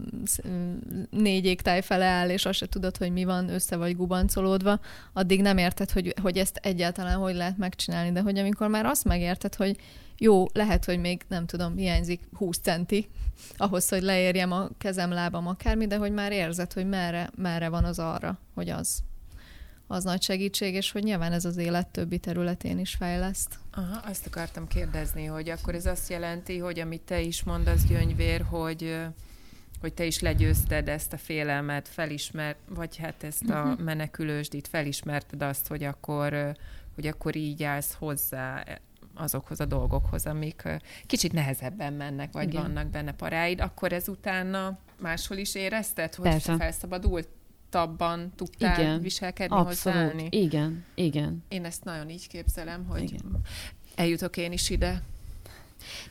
négy égtáj fele áll, és azt se tudod, hogy mi van össze vagy gubancolódva, addig nem érted, hogy, hogy ezt egyáltalán hogy lehet megcsinálni, de hogy amikor már azt megérted, hogy jó, lehet, hogy még nem tudom, hiányzik 20 centi ahhoz, hogy leérjem a kezem, lábam, akármi, de hogy már érzed, hogy merre, merre van az arra, hogy az az nagy segítség, és hogy nyilván ez az élet többi területén is fejleszt. Aha, azt akartam kérdezni, hogy akkor ez azt jelenti, hogy amit te is mondasz, Gyöngyvér, hogy hogy te is legyőzted ezt a félelmet, felismert, vagy hát ezt a uh-huh. menekülősdit, felismerted azt, hogy akkor, hogy akkor így állsz hozzá azokhoz a dolgokhoz, amik kicsit nehezebben mennek, vagy Igen. vannak benne paráid, akkor ez utána máshol is érezted, hogy Persze. felszabadultabban tudtál Igen. viselkedni, Abszolút. hozzáállni? Igen, igen. Én ezt nagyon így képzelem, hogy Igen. eljutok én is ide.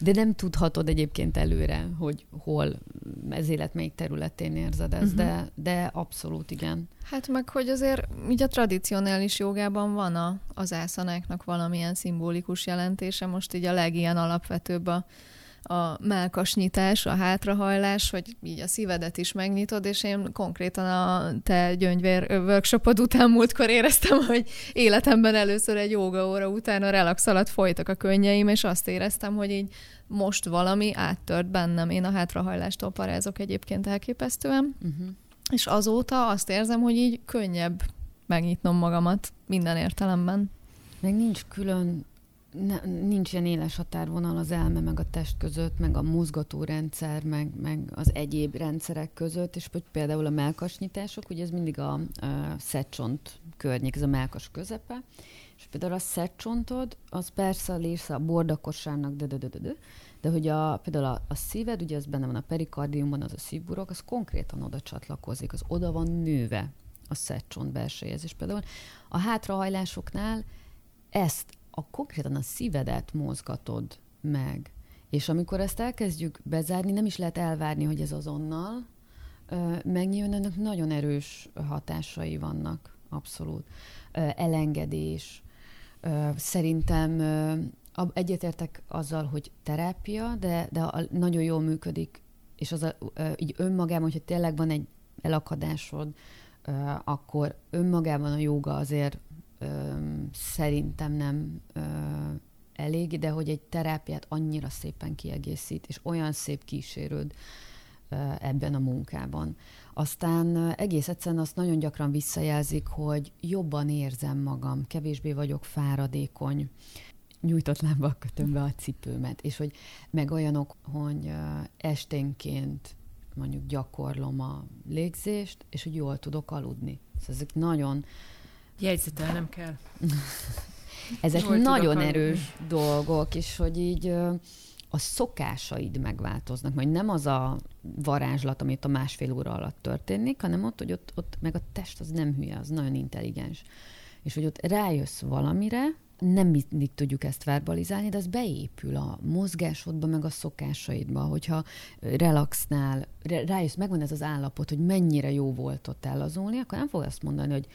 De nem tudhatod egyébként előre, hogy hol ez élet melyik területén érzed ezt, uh-huh. de, de abszolút igen. Hát meg, hogy azért így a tradicionális jogában van a, az ászanáknak valamilyen szimbolikus jelentése, most így a legilyen alapvetőbb a a melkasnyitás, a hátrahajlás, hogy így a szívedet is megnyitod, és én konkrétan a te gyöngyvér workshopod után múltkor éreztem, hogy életemben először egy joga óra után a relax alatt folytak a könnyeim, és azt éreztem, hogy így most valami áttört bennem. Én a hátrahajlástól parázok egyébként elképesztően, uh-huh. és azóta azt érzem, hogy így könnyebb megnyitnom magamat minden értelemben. Meg nincs külön ne, nincs ilyen éles határvonal az elme meg a test között, meg a mozgatórendszer, meg, meg az egyéb rendszerek között, és hogy például a melkasnyitások, ugye ez mindig a, a szetcsont környék, ez a melkas közepe, és például a szetcsontod, az persze a a bordakosárnak, de, de, de, de, de, de hogy a, például a, a szíved, ugye az benne van a perikardiumban, az a szívburok, az konkrétan oda csatlakozik, az oda van nőve a szetcsont belsejéhez. És például a hátrahajlásoknál ezt a konkrétan a szívedet mozgatod meg. És amikor ezt elkezdjük bezárni, nem is lehet elvárni, hogy ez azonnal megnyíljon, ennek nagyon erős hatásai vannak, abszolút. Elengedés. Szerintem egyetértek azzal, hogy terápia, de, de nagyon jól működik, és az a, így önmagában, hogyha tényleg van egy elakadásod, akkor önmagában a joga azért szerintem nem elég, de hogy egy terápiát annyira szépen kiegészít, és olyan szép kísérőd ebben a munkában. Aztán egész egyszerűen azt nagyon gyakran visszajelzik, hogy jobban érzem magam, kevésbé vagyok fáradékony, nyújtott lábbal kötöm be a cipőmet, és hogy meg olyanok, hogy esténként mondjuk gyakorlom a légzést, és hogy jól tudok aludni. Szóval ezek nagyon... Jegyzetelnem kell. *laughs* ezek jól nagyon erős dolgok, és hogy így a szokásaid megváltoznak, majd nem az a varázslat, amit a másfél óra alatt történik, hanem ott, hogy ott, ott meg a test az nem hülye, az nagyon intelligens. És hogy ott rájössz valamire, nem mindig tudjuk ezt verbalizálni, de az beépül a mozgásodba, meg a szokásaidba, hogyha relaxnál, rájössz, megvan ez az állapot, hogy mennyire jó volt ott ellazulni, akkor nem fog azt mondani, hogy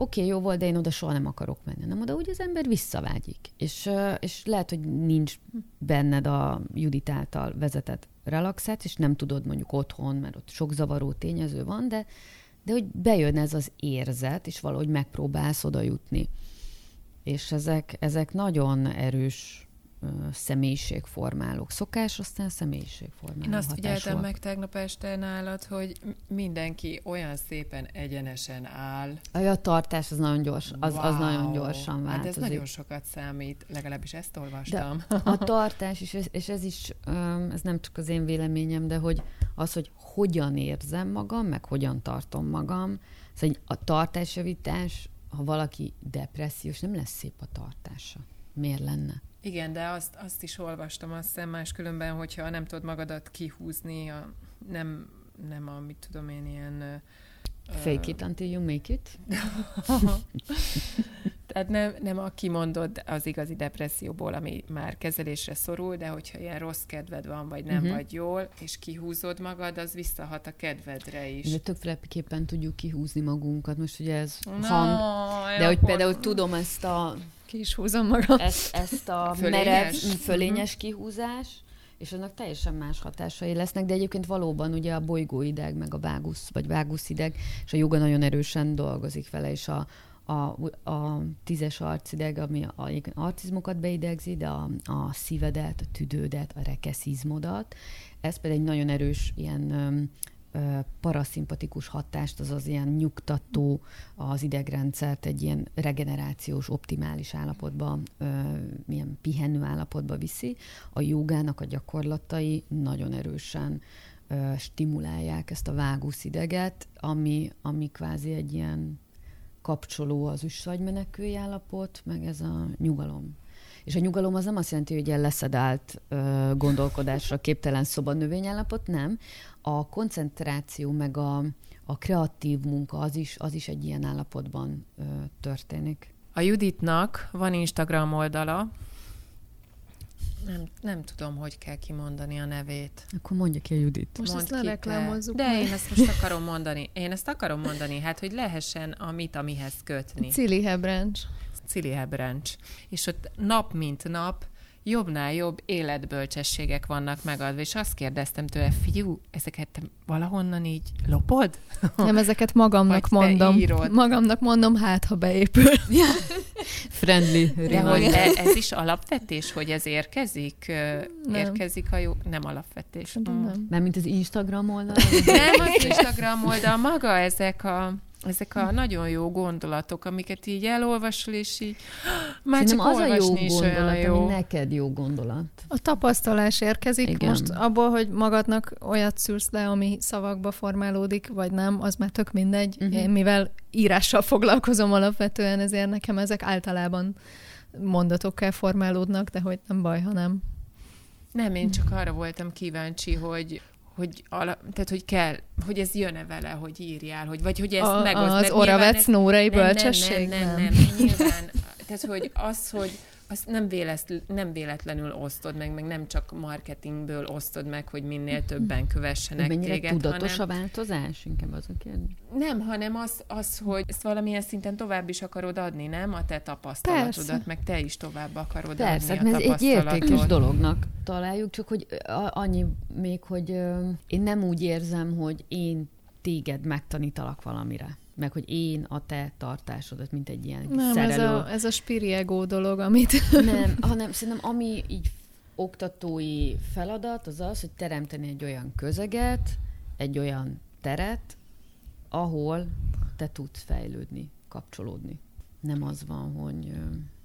oké, okay, jó volt, de én oda soha nem akarok menni. Nem oda úgy az ember visszavágyik. És, és lehet, hogy nincs benned a Judit által vezetett relaxát, és nem tudod mondjuk otthon, mert ott sok zavaró tényező van, de, de hogy bejön ez az érzet, és valahogy megpróbálsz oda jutni és ezek, ezek nagyon erős személyiségformálók. Szokás, aztán személyiségformáló Én azt figyeltem meg tegnap este nálad, hogy mindenki olyan szépen egyenesen áll. A tartás az nagyon gyors, az, wow. az nagyon gyorsan változik. Hát ez nagyon sokat számít, legalábbis ezt olvastam. De a *laughs* tartás, és ez, és ez is, ez nem csak az én véleményem, de hogy az, hogy hogyan érzem magam, meg hogyan tartom magam, szóval a tartásjavítás ha valaki depressziós, nem lesz szép a tartása. Miért lenne? Igen, de azt, azt is olvastam, azt hiszem máskülönben, hogyha nem tudod magadat kihúzni, a, nem, nem a, mit tudom én, ilyen... Fake it until you make it? *laughs* Tehát nem, nem a kimondod az igazi depresszióból, ami már kezelésre szorul, de hogyha ilyen rossz kedved van, vagy nem uh-huh. vagy jól, és kihúzod magad, az visszahat a kedvedre is. De többféleképpen tudjuk kihúzni magunkat. Most ugye ez no, hang, de hogy például tudom ezt a... Ki is húzom magam. Ezt, ezt a *laughs* fölényes, merev, fölényes uh-huh. kihúzás, és annak teljesen más hatásai lesznek, de egyébként valóban ugye a bolygóideg, meg a vágusz, vagy váguszideg, és a joga nagyon erősen dolgozik vele, és a, a, a tízes arcideg, ami a, arcizmokat beidegzi, de a, a szívedet, a tüdődet, a rekeszizmodat. Ez pedig egy nagyon erős ilyen paraszimpatikus hatást, azaz ilyen nyugtató az idegrendszert egy ilyen regenerációs, optimális állapotba, milyen pihenő állapotba viszi. A jogának a gyakorlatai nagyon erősen stimulálják ezt a váguszideget, ami, ami kvázi egy ilyen kapcsoló az üssagymenekülj állapot, meg ez a nyugalom. És a nyugalom az nem azt jelenti, hogy ilyen leszedált ö, gondolkodásra képtelen szoba növényállapot, nem. A koncentráció meg a, a kreatív munka az is, az is egy ilyen állapotban ö, történik. A Juditnak van Instagram oldala, nem, nem tudom, hogy kell kimondani a nevét. Akkor mondja ki a Judit. Most Mond ezt lereklámozzuk. De én ezt most akarom mondani. Én ezt akarom mondani, hát, hogy lehessen a mit, amihez kötni. Cili Hebrancs. Cili. És ott nap mint nap jobbnál jobb életbölcsességek vannak megadva, és azt kérdeztem tőle, figyú, ezeket te valahonnan így lopod? *laughs* Nem, ezeket magamnak mondom. Írod. Magamnak mondom, hát ha beépül. *laughs* Friendly. De hogy e, ez is alapvetés, hogy ez érkezik? Nem. Érkezik a jó... Nem alapvetés. Nem. nem. mint az Instagram oldal? nem, az Instagram oldal maga ezek a ezek a nagyon jó gondolatok, amiket így elolvasol, és így *gasps* már Szerintem csak az a jó is olyan gondolat, jó. ami neked jó gondolat. A tapasztalás érkezik. Igen. Most abból, hogy magadnak olyat szűrsz le, ami szavakba formálódik, vagy nem, az már tök mindegy. Uh-huh. Én mivel írással foglalkozom alapvetően, ezért nekem ezek általában mondatokkal formálódnak, de hogy nem baj, ha nem. Nem, én csak arra voltam kíváncsi, hogy hogy, ala, tehát, hogy kell, hogy ez jön-e vele, hogy írjál, hogy, vagy hogy ezt A, megoszd. az Oravec ez- Nórai nem, nem, bölcsesség? Nem, nem, nem, nem, nyilván, tehát, hogy az, hogy azt nem, véletl, nem véletlenül osztod meg, meg nem csak marketingből osztod meg, hogy minél többen kövessenek Mennyire téged, tudatos hanem, a változás? Inkább az a kérdés. nem, hanem az, az, hogy ezt valamilyen szinten tovább is akarod adni, nem? A te tapasztalatodat, Persze. meg te is tovább akarod Persze, hát adni a mert ez egy értékes dolognak találjuk, csak hogy annyi még, hogy én nem úgy érzem, hogy én téged megtanítalak valamire, meg hogy én a te tartásodat, mint egy ilyen Nem, ez szerelő. a, ez a spiriego dolog, amit... Nem, hanem szerintem ami így oktatói feladat, az az, hogy teremteni egy olyan közeget, egy olyan teret, ahol te tudsz fejlődni, kapcsolódni. Nem az van, hogy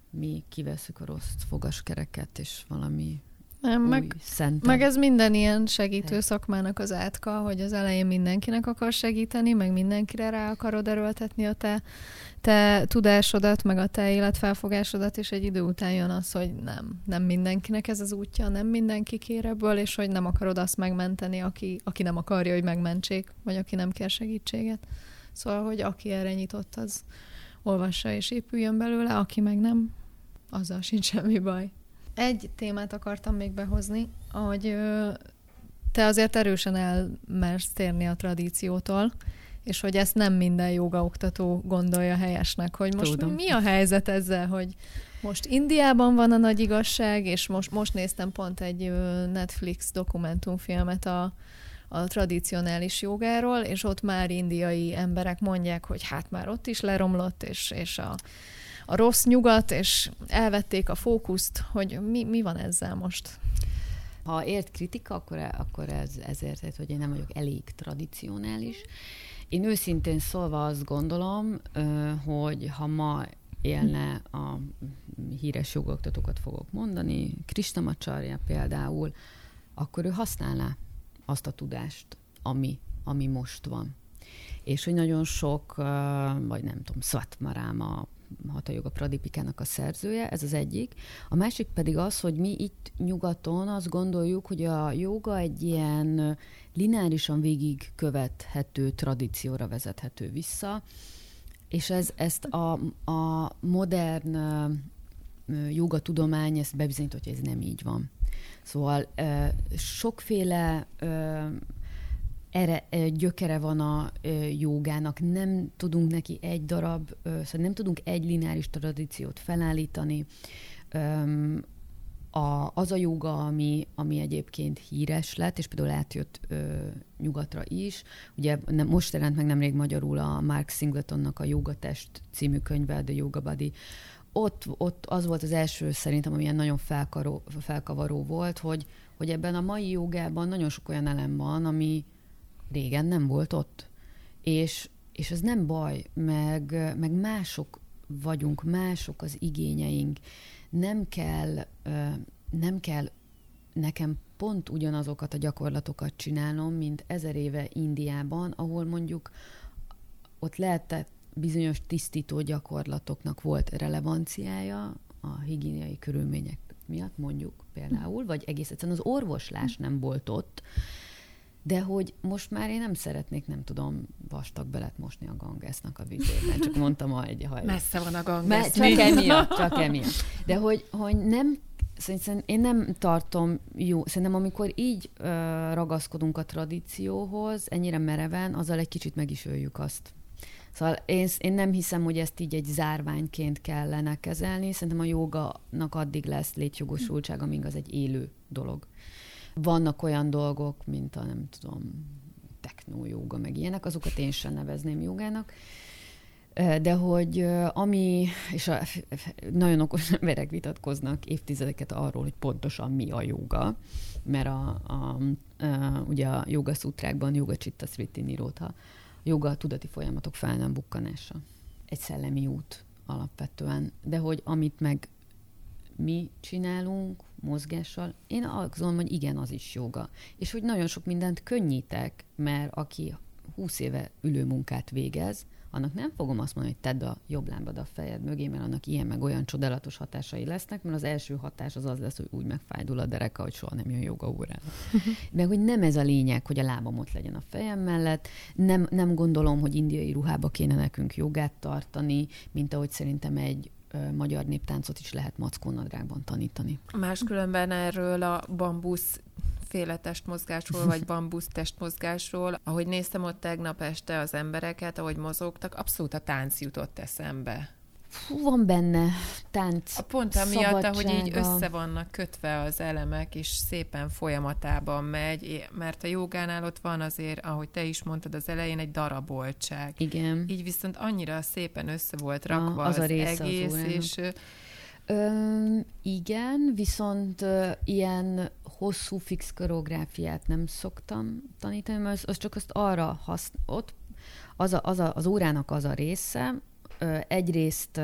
mi kiveszük a rossz fogaskereket, és valami Nem, meg, meg ez minden ilyen segítő szakmának az átka, hogy az elején mindenkinek akar segíteni, meg mindenkire rá akarod erőltetni a te, te tudásodat, meg a te életfelfogásodat, és egy idő után jön az, hogy nem, nem mindenkinek ez az útja, nem mindenki kér ebből, és hogy nem akarod azt megmenteni, aki, aki nem akarja, hogy megmentsék, vagy aki nem kér segítséget. Szóval, hogy aki erre nyitott, az olvassa és épüljön belőle, aki meg nem, azzal sincs semmi baj. Egy témát akartam még behozni, hogy te azért erősen elmersz térni a tradíciótól, és hogy ezt nem minden joga oktató gondolja helyesnek, hogy most Tudom. mi a helyzet ezzel, hogy most Indiában van a nagy igazság, és most, most néztem pont egy Netflix dokumentumfilmet a, a tradicionális jogáról, és ott már indiai emberek mondják, hogy hát már ott is leromlott, és, és a, a rossz nyugat, és elvették a fókuszt, hogy mi, mi van ezzel most. Ha ért kritika, akkor, akkor ez, ezért, hogy én nem vagyok elég tradicionális. Én őszintén szólva azt gondolom, hogy ha ma élne a híres jogoktatókat fogok mondani, Krishnamacharya például, akkor ő használná azt a tudást, ami, ami most van. És hogy nagyon sok, vagy nem tudom, Svatmarama, Hatha Yoga Pradipikának a szerzője, ez az egyik. A másik pedig az, hogy mi itt nyugaton azt gondoljuk, hogy a joga egy ilyen lineárisan végig követhető tradícióra vezethető vissza, és ez, ezt a, a modern ö, ö, joga tudomány ezt bebizonyított, hogy ez nem így van. Szóval sokféle ere, ö, gyökere van a jogának, nem tudunk neki egy darab, szóval nem tudunk egy lineáris tradíciót felállítani. A, az a joga, ami, ami egyébként híres lett, és például átjött ö, nyugatra is. Ugye nem, most jelent meg nemrég magyarul a Mark Singletonnak a Jogatest című könyve, The Yoga Body. Ott, ott az volt az első szerintem, ami ilyen nagyon felkaró, felkavaró volt, hogy, hogy ebben a mai jogában nagyon sok olyan elem van, ami régen nem volt ott. És, és ez nem baj, meg, meg mások vagyunk, mások az igényeink. Nem kell, nem kell nekem pont ugyanazokat a gyakorlatokat csinálnom, mint ezer éve Indiában, ahol mondjuk ott lehetett bizonyos tisztító gyakorlatoknak volt relevanciája a higiéniai körülmények miatt, mondjuk például, vagy egész egyszerűen az orvoslás nem volt ott, de hogy most már én nem szeretnék, nem tudom, vastag belet mosni a gangesznak a vizében. Csak mondtam, ha egy haj. Messze van a gang. Mert csak emiatt, csak emiatt. De hogy, hogy nem, szerintem én nem tartom jó, szerintem amikor így ö, ragaszkodunk a tradícióhoz, ennyire mereven, azzal egy kicsit meg is öljük azt. Szóval én, én nem hiszem, hogy ezt így egy zárványként kellene kezelni. Szerintem a joganak addig lesz létjogosultság, amíg az egy élő dolog. Vannak olyan dolgok, mint a nem tudom, technójóga, meg ilyenek, azokat én sem nevezném jogának. De hogy ami, és a, nagyon okos *laughs* emberek vitatkoznak évtizedeket arról, hogy pontosan mi a joga, mert a, a, a ugye a joga szutrákban, joga csitta sriti niróta, joga a tudati folyamatok fel nem bukkanása. Egy szellemi út alapvetően. De hogy amit meg mi csinálunk mozgással, én azt gondolom, hogy igen, az is joga. És hogy nagyon sok mindent könnyítek, mert aki 20 éve ülő munkát végez, annak nem fogom azt mondani, hogy tedd a jobb lábad a fejed mögé, mert annak ilyen meg olyan csodálatos hatásai lesznek, mert az első hatás az az lesz, hogy úgy megfájdul a dereka, hogy soha nem jön joga órán. *laughs* meg hogy nem ez a lényeg, hogy a lábam ott legyen a fejem mellett, nem, nem gondolom, hogy indiai ruhába kéne nekünk jogát tartani, mint ahogy szerintem egy magyar néptáncot is lehet mackónadrágban tanítani. Máskülönben erről a bambusz féle testmozgásról, vagy bambusz testmozgásról. Ahogy néztem ott tegnap este az embereket, ahogy mozogtak, abszolút a tánc jutott eszembe. Fú, van benne tánc. A pont amiatt, ahogy így össze vannak kötve az elemek, és szépen folyamatában megy, mert a jogánál ott van azért, ahogy te is mondtad az elején, egy daraboltság. Igen. Így viszont annyira szépen össze volt rakva a, az, az a része egész, az és Ö, igen, viszont ö, ilyen hosszú fix koreográfiát nem szoktam tanítani, mert az, az csak azt arra használ, ott az, a, az a, az órának az a része, egyrészt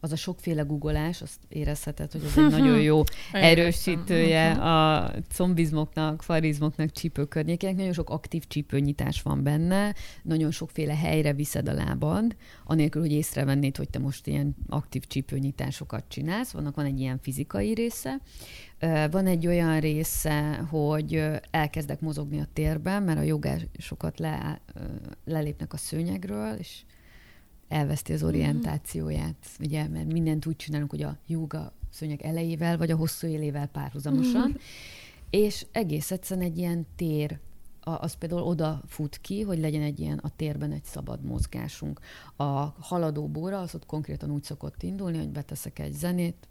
az a sokféle googolás, azt érezheted, hogy ez *laughs* egy nagyon jó erősítője a combizmoknak, farizmoknak, csípőkörnyékének. Nagyon sok aktív csípőnyitás van benne, nagyon sokféle helyre viszed a lábad, anélkül, hogy észrevennéd, hogy te most ilyen aktív csípőnyitásokat csinálsz. Vannak van egy ilyen fizikai része, van egy olyan része, hogy elkezdek mozogni a térben, mert a jogásokat le, lelépnek a szőnyegről, és elveszti az orientációját, mm. ugye, mert mindent úgy csinálunk, hogy a joga szőnyeg elejével, vagy a hosszú élével párhuzamosan, mm. és egész egyszerűen egy ilyen tér, az például oda fut ki, hogy legyen egy ilyen a térben egy szabad mozgásunk. A haladó bóra az ott konkrétan úgy szokott indulni, hogy beteszek egy zenét,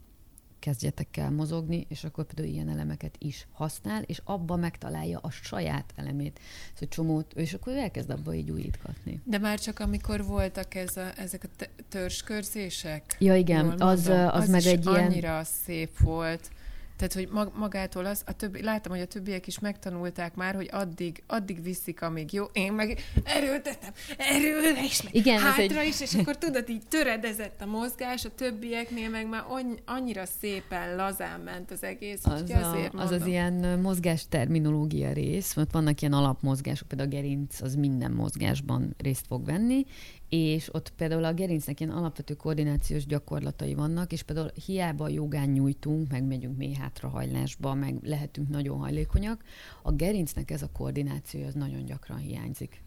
kezdjetek el mozogni, és akkor például ilyen elemeket is használ, és abba megtalálja a saját elemét. Szóval csomót, és akkor ő elkezd abba így újítgatni. De már csak amikor voltak ez a, ezek a törskörzések? Ja igen, az, az, az meg egy ilyen... annyira szép volt. Tehát, hogy mag, magától az, a többi, látom, hogy a többiek is megtanulták már, hogy addig, addig viszik, amíg jó. Én meg erőltetem, erőre is, meg Igen, hátra egy... is, és akkor tudod, így töredezett a mozgás, a többieknél meg már annyira szépen lazán ment az egész, az azért a, Az az ilyen mozgás terminológia rész, mert vannak ilyen alapmozgások, például a gerinc az minden mozgásban részt fog venni, és ott például a gerincnek ilyen alapvető koordinációs gyakorlatai vannak, és például hiába a jogán nyújtunk, meg megyünk mély hátrahajlásba, meg lehetünk nagyon hajlékonyak, a gerincnek ez a koordináció az nagyon gyakran hiányzik.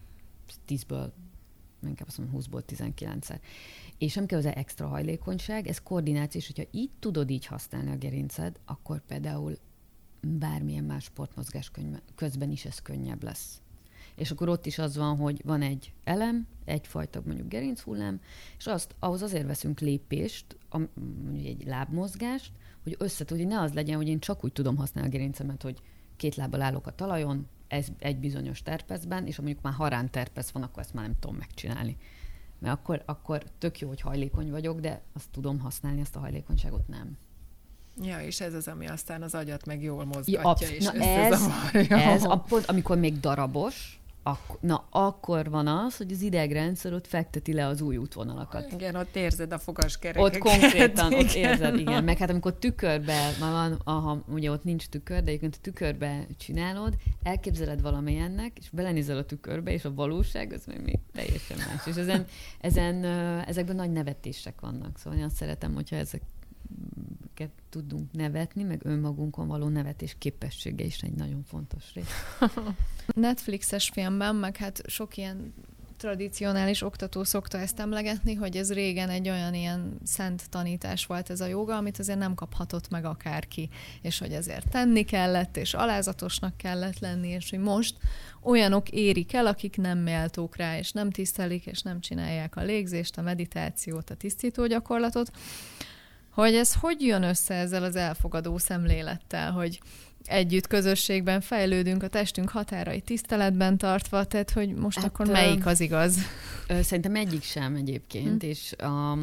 Tízből, inkább azt mondom 20-ból 19-szer. És nem kell az extra hajlékonyság, ez koordináció, és hogyha így tudod így használni a gerinced, akkor például bármilyen más sportmozgás közben is ez könnyebb lesz és akkor ott is az van, hogy van egy elem, egyfajta mondjuk gerinchullám, és azt, ahhoz azért veszünk lépést, mondjuk egy lábmozgást, hogy összetudj, ne az legyen, hogy én csak úgy tudom használni a gerincemet, hogy két lábbal állok a talajon, ez egy bizonyos terpezben, és ha mondjuk már harán terpez van, akkor ezt már nem tudom megcsinálni. Mert akkor, akkor tök jó, hogy hajlékony vagyok, de azt tudom használni, ezt a hajlékonyságot nem. Ja, és ez az, ami aztán az agyat meg jól mozgatja, ja, és na ez, ez a pont, amikor még darabos, Ak- na, akkor van az, hogy az idegrendszer ott fekteti le az új útvonalakat. Igen, ott érzed a fogaskerekeket. Ott konkrétan, *laughs* igen. ott érzed, igen. Meg hát amikor tükörbe, már van, aha, ugye ott nincs tükör, de egyébként a tükörbe csinálod, elképzeled valamilyennek, és belenézel a tükörbe, és a valóság az még, még teljesen más. És ezen, ezen, ezekben nagy nevetések vannak. Szóval én azt szeretem, hogyha ezek tudunk nevetni, meg önmagunkon való nevetés képessége is egy nagyon fontos rész. *laughs* Netflixes filmben, meg hát sok ilyen tradicionális oktató szokta ezt emlegetni, hogy ez régen egy olyan ilyen szent tanítás volt ez a joga, amit azért nem kaphatott meg akárki, és hogy ezért tenni kellett, és alázatosnak kellett lenni, és hogy most olyanok érik el, akik nem méltók rá, és nem tisztelik, és nem csinálják a légzést, a meditációt, a tisztító gyakorlatot, hogy ez hogy jön össze ezzel az elfogadó szemlélettel, hogy együtt közösségben fejlődünk, a testünk határai tiszteletben tartva, tehát hogy most hát, akkor melyik az igaz? Szerintem egyik sem egyébként, hm. és a,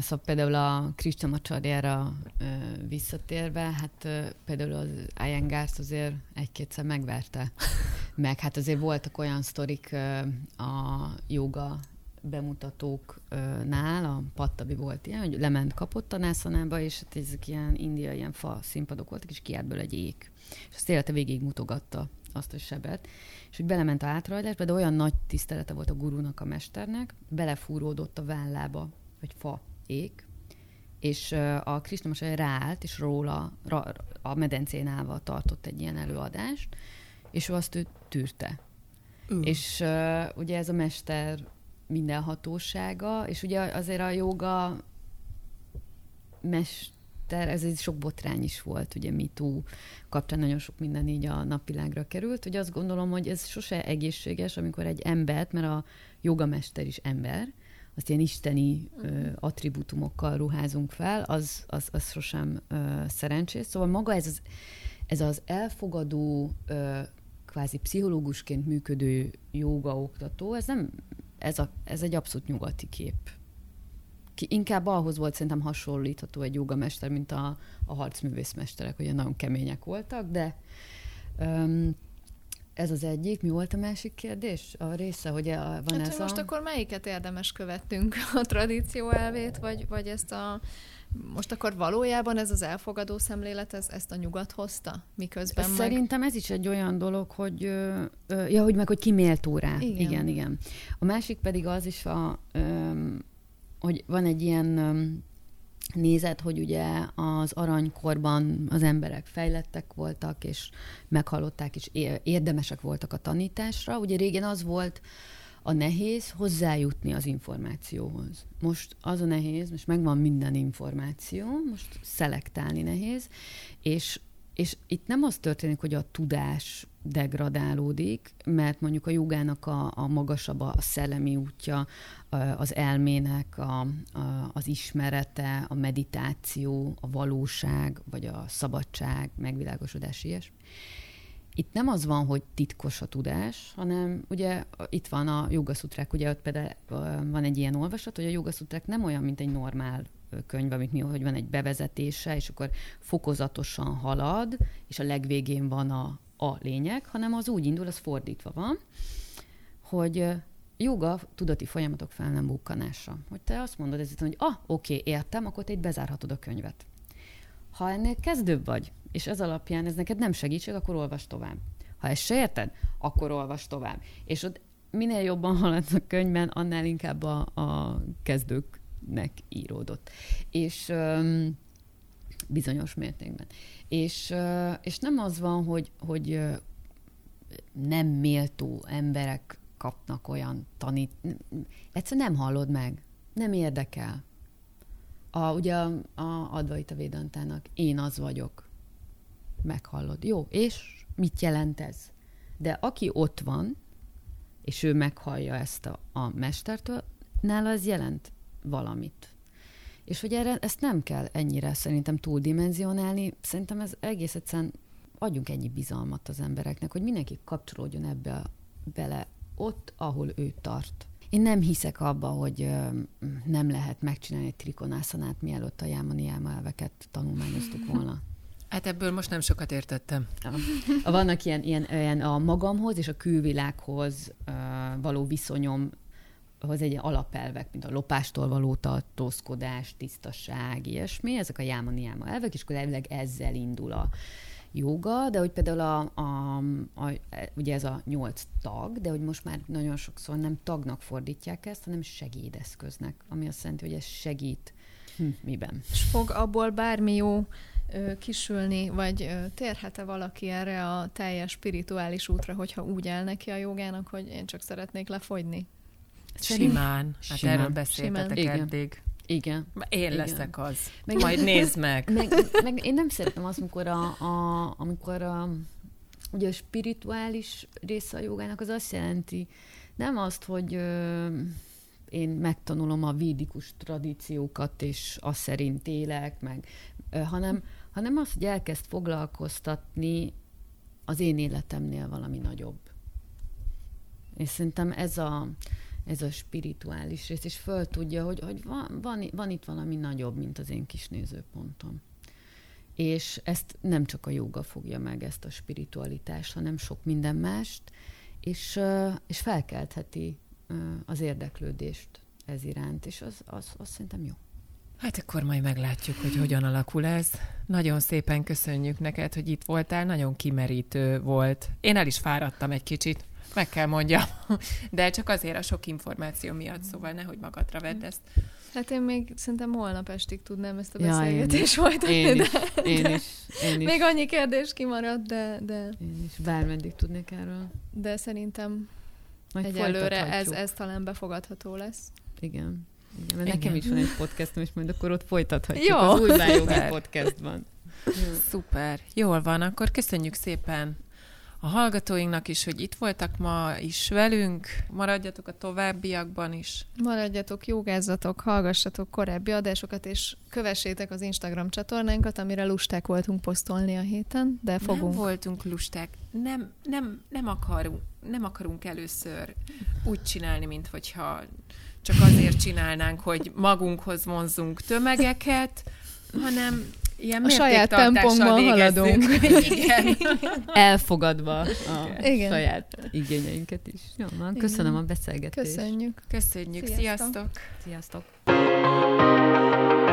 Szóval például a Kristamacsaryára visszatérve, hát például az Ian Garth azért egy-kétszer megverte *laughs* meg hát azért voltak olyan sztorik a joga bemutatóknál, a Pattabi volt ilyen, hogy lement, kapott a nászanába, és hát ezek ilyen india, ilyen fa színpadok voltak, és kiált egy ék. És azt élete végig mutogatta azt a sebet, és hogy belement a átrajlásba, de olyan nagy tisztelete volt a gurúnak, a mesternek, belefúródott a vállába, vagy fa ék, és a Krisna ráállt, és róla a medencén állva tartott egy ilyen előadást, és ő azt ő tűrte. Uh. És uh, ugye ez a mester mindenhatósága, és ugye azért a joga mester, ez egy sok botrány is volt, ugye MeToo kapcsán nagyon sok minden így a napvilágra került, hogy azt gondolom, hogy ez sose egészséges, amikor egy embert, mert a jogamester is ember, azt ilyen isteni uh, attribútumokkal ruházunk fel, az, az, az sosem uh, szerencsés. Szóval maga ez az, ez az elfogadó, uh, kvázi pszichológusként működő joga oktató, ez nem, ez, a, ez egy abszolút nyugati kép. Ki, inkább ahhoz volt szerintem hasonlítható egy jogamester, mint a, a harcművészmesterek, hogy nagyon kemények voltak, de um, ez az egyik. Mi volt a másik kérdés? A része, hogy van hát, ez most a... akkor melyiket érdemes követnünk? *laughs* A tradíció elvét, vagy, vagy ezt a... Most akkor valójában ez az elfogadó szemlélet, ez, ezt a nyugat hozta? Miközben Szerintem meg... ez is egy olyan dolog, hogy ja, hogy meg, hogy ki méltó rá. Igen. igen, igen. A másik pedig az is, a, hogy van egy ilyen nézet, hogy ugye az aranykorban az emberek fejlettek voltak, és meghallották, és érdemesek voltak a tanításra. Ugye régen az volt a nehéz hozzájutni az információhoz. Most az a nehéz, most megvan minden információ, most szelektálni nehéz, és és itt nem az történik, hogy a tudás degradálódik, mert mondjuk a jogának a, a magasabb a szellemi útja, az elmének a, a, az ismerete, a meditáció, a valóság, vagy a szabadság, megvilágosodás, ilyesmi. Itt nem az van, hogy titkos a tudás, hanem ugye itt van a jogaszutrák, ugye ott például van egy ilyen olvasat, hogy a jogaszutrák nem olyan, mint egy normál könyv, amit mi, hogy van egy bevezetése, és akkor fokozatosan halad, és a legvégén van a, a lényeg, hanem az úgy indul, az fordítva van, hogy joga tudati folyamatok fel nem bukkanása. Hogy te azt mondod ezért, hogy ah, oké, értem, akkor te itt bezárhatod a könyvet. Ha ennél kezdőbb vagy, és ez alapján ez neked nem segítség, akkor olvas tovább. Ha ezt se érted, akkor olvas tovább. És ott minél jobban haladsz a könyvben, annál inkább a, a kezdőknek íródott. És um, bizonyos mértékben. És, uh, és nem az van, hogy, hogy nem méltó emberek kapnak olyan tanít... Egyszerűen nem hallod meg. Nem érdekel. A, ugye a, a Advaita Védantának én az vagyok. Meghallod. Jó, és mit jelent ez? De aki ott van, és ő meghallja ezt a, a mestertől, nála az jelent valamit. És hogy erre ezt nem kell ennyire szerintem túldimenzionálni, szerintem ez egész egyszerűen adjunk ennyi bizalmat az embereknek, hogy mindenki kapcsolódjon ebbe bele ott, ahol ő tart. Én nem hiszek abba, hogy nem lehet megcsinálni egy trikonászanát, mielőtt a jámaniáma elveket tanulmányoztuk volna. Hát ebből most nem sokat értettem. Ja. Vannak ilyen, ilyen, ilyen a magamhoz és a külvilághoz való viszonyom hoz egy alapelvek, mint a lopástól való tartózkodás, tisztaság, ilyesmi, ezek a jáma-niáma elvek, és akkor elvileg ezzel indul a joga, de hogy például a, a, a, ugye ez a nyolc tag, de hogy most már nagyon sokszor nem tagnak fordítják ezt, hanem segédeszköznek, ami azt jelenti, hogy ez segít hm, miben. És fog abból bármi jó ö, kisülni, vagy ö, térhet-e valaki erre a teljes spirituális útra, hogyha úgy áll neki a jogának, hogy én csak szeretnék lefogyni? Simán. Hát Simán. erről beszéltetek Simán. eddig. Igen. Én Igen. leszek az. Meg, Majd nézd meg. meg. Meg én nem szeretem azt, amikor a, a, amikor a, ugye a spirituális része a jogának az azt jelenti, nem azt, hogy ö, én megtanulom a védikus tradíciókat, és azt szerint élek, meg, ö, hanem, hanem azt, hogy elkezd foglalkoztatni az én életemnél valami nagyobb. És szerintem ez a, ez a spirituális rész, és föl tudja, hogy, hogy van, van, van itt valami nagyobb, mint az én kis nézőpontom. és ezt nem csak a joga fogja meg, ezt a spiritualitást, hanem sok minden mást, és, és felkeltheti az érdeklődést ez iránt, és az, az, az szerintem jó. Hát akkor majd meglátjuk, hogy hogyan alakul ez. Nagyon szépen köszönjük neked, hogy itt voltál, nagyon kimerítő volt. Én el is fáradtam egy kicsit, meg kell mondjam, *laughs* de csak azért a sok információ miatt, szóval nehogy magadra vedd ezt. Hát én még szerintem holnap estig tudnám ezt a beszélgetést ja, folytatni. Én, de, én, de, is, én is. Még annyi kérdés kimaradt, de... de én is bármeddig tudnék erről. De szerintem Majd egyelőre ez, ez talán befogadható lesz. Igen. Igen, mert nekem is van egy podcastom, és majd akkor ott folytathatjuk Jó. az új podcastban. Szuper. Jól van, akkor köszönjük szépen a hallgatóinknak is, hogy itt voltak ma is velünk. Maradjatok a továbbiakban is. Maradjatok, jogázzatok, hallgassatok korábbi adásokat, és kövessétek az Instagram csatornánkat, amire lusták voltunk posztolni a héten, de fogunk. Nem voltunk lusták. Nem, nem, nem, akarunk, nem akarunk először úgy csinálni, mint hogyha csak azért csinálnánk, hogy magunkhoz vonzunk tömegeket, hanem ilyen a saját tempónkban haladunk. *laughs* Igen. Elfogadva a Igen. saját igényeinket is. Jó, van, köszönöm a beszélgetést. Köszönjük. Köszönjük. Sziasztok. Sziasztok. Sziasztok.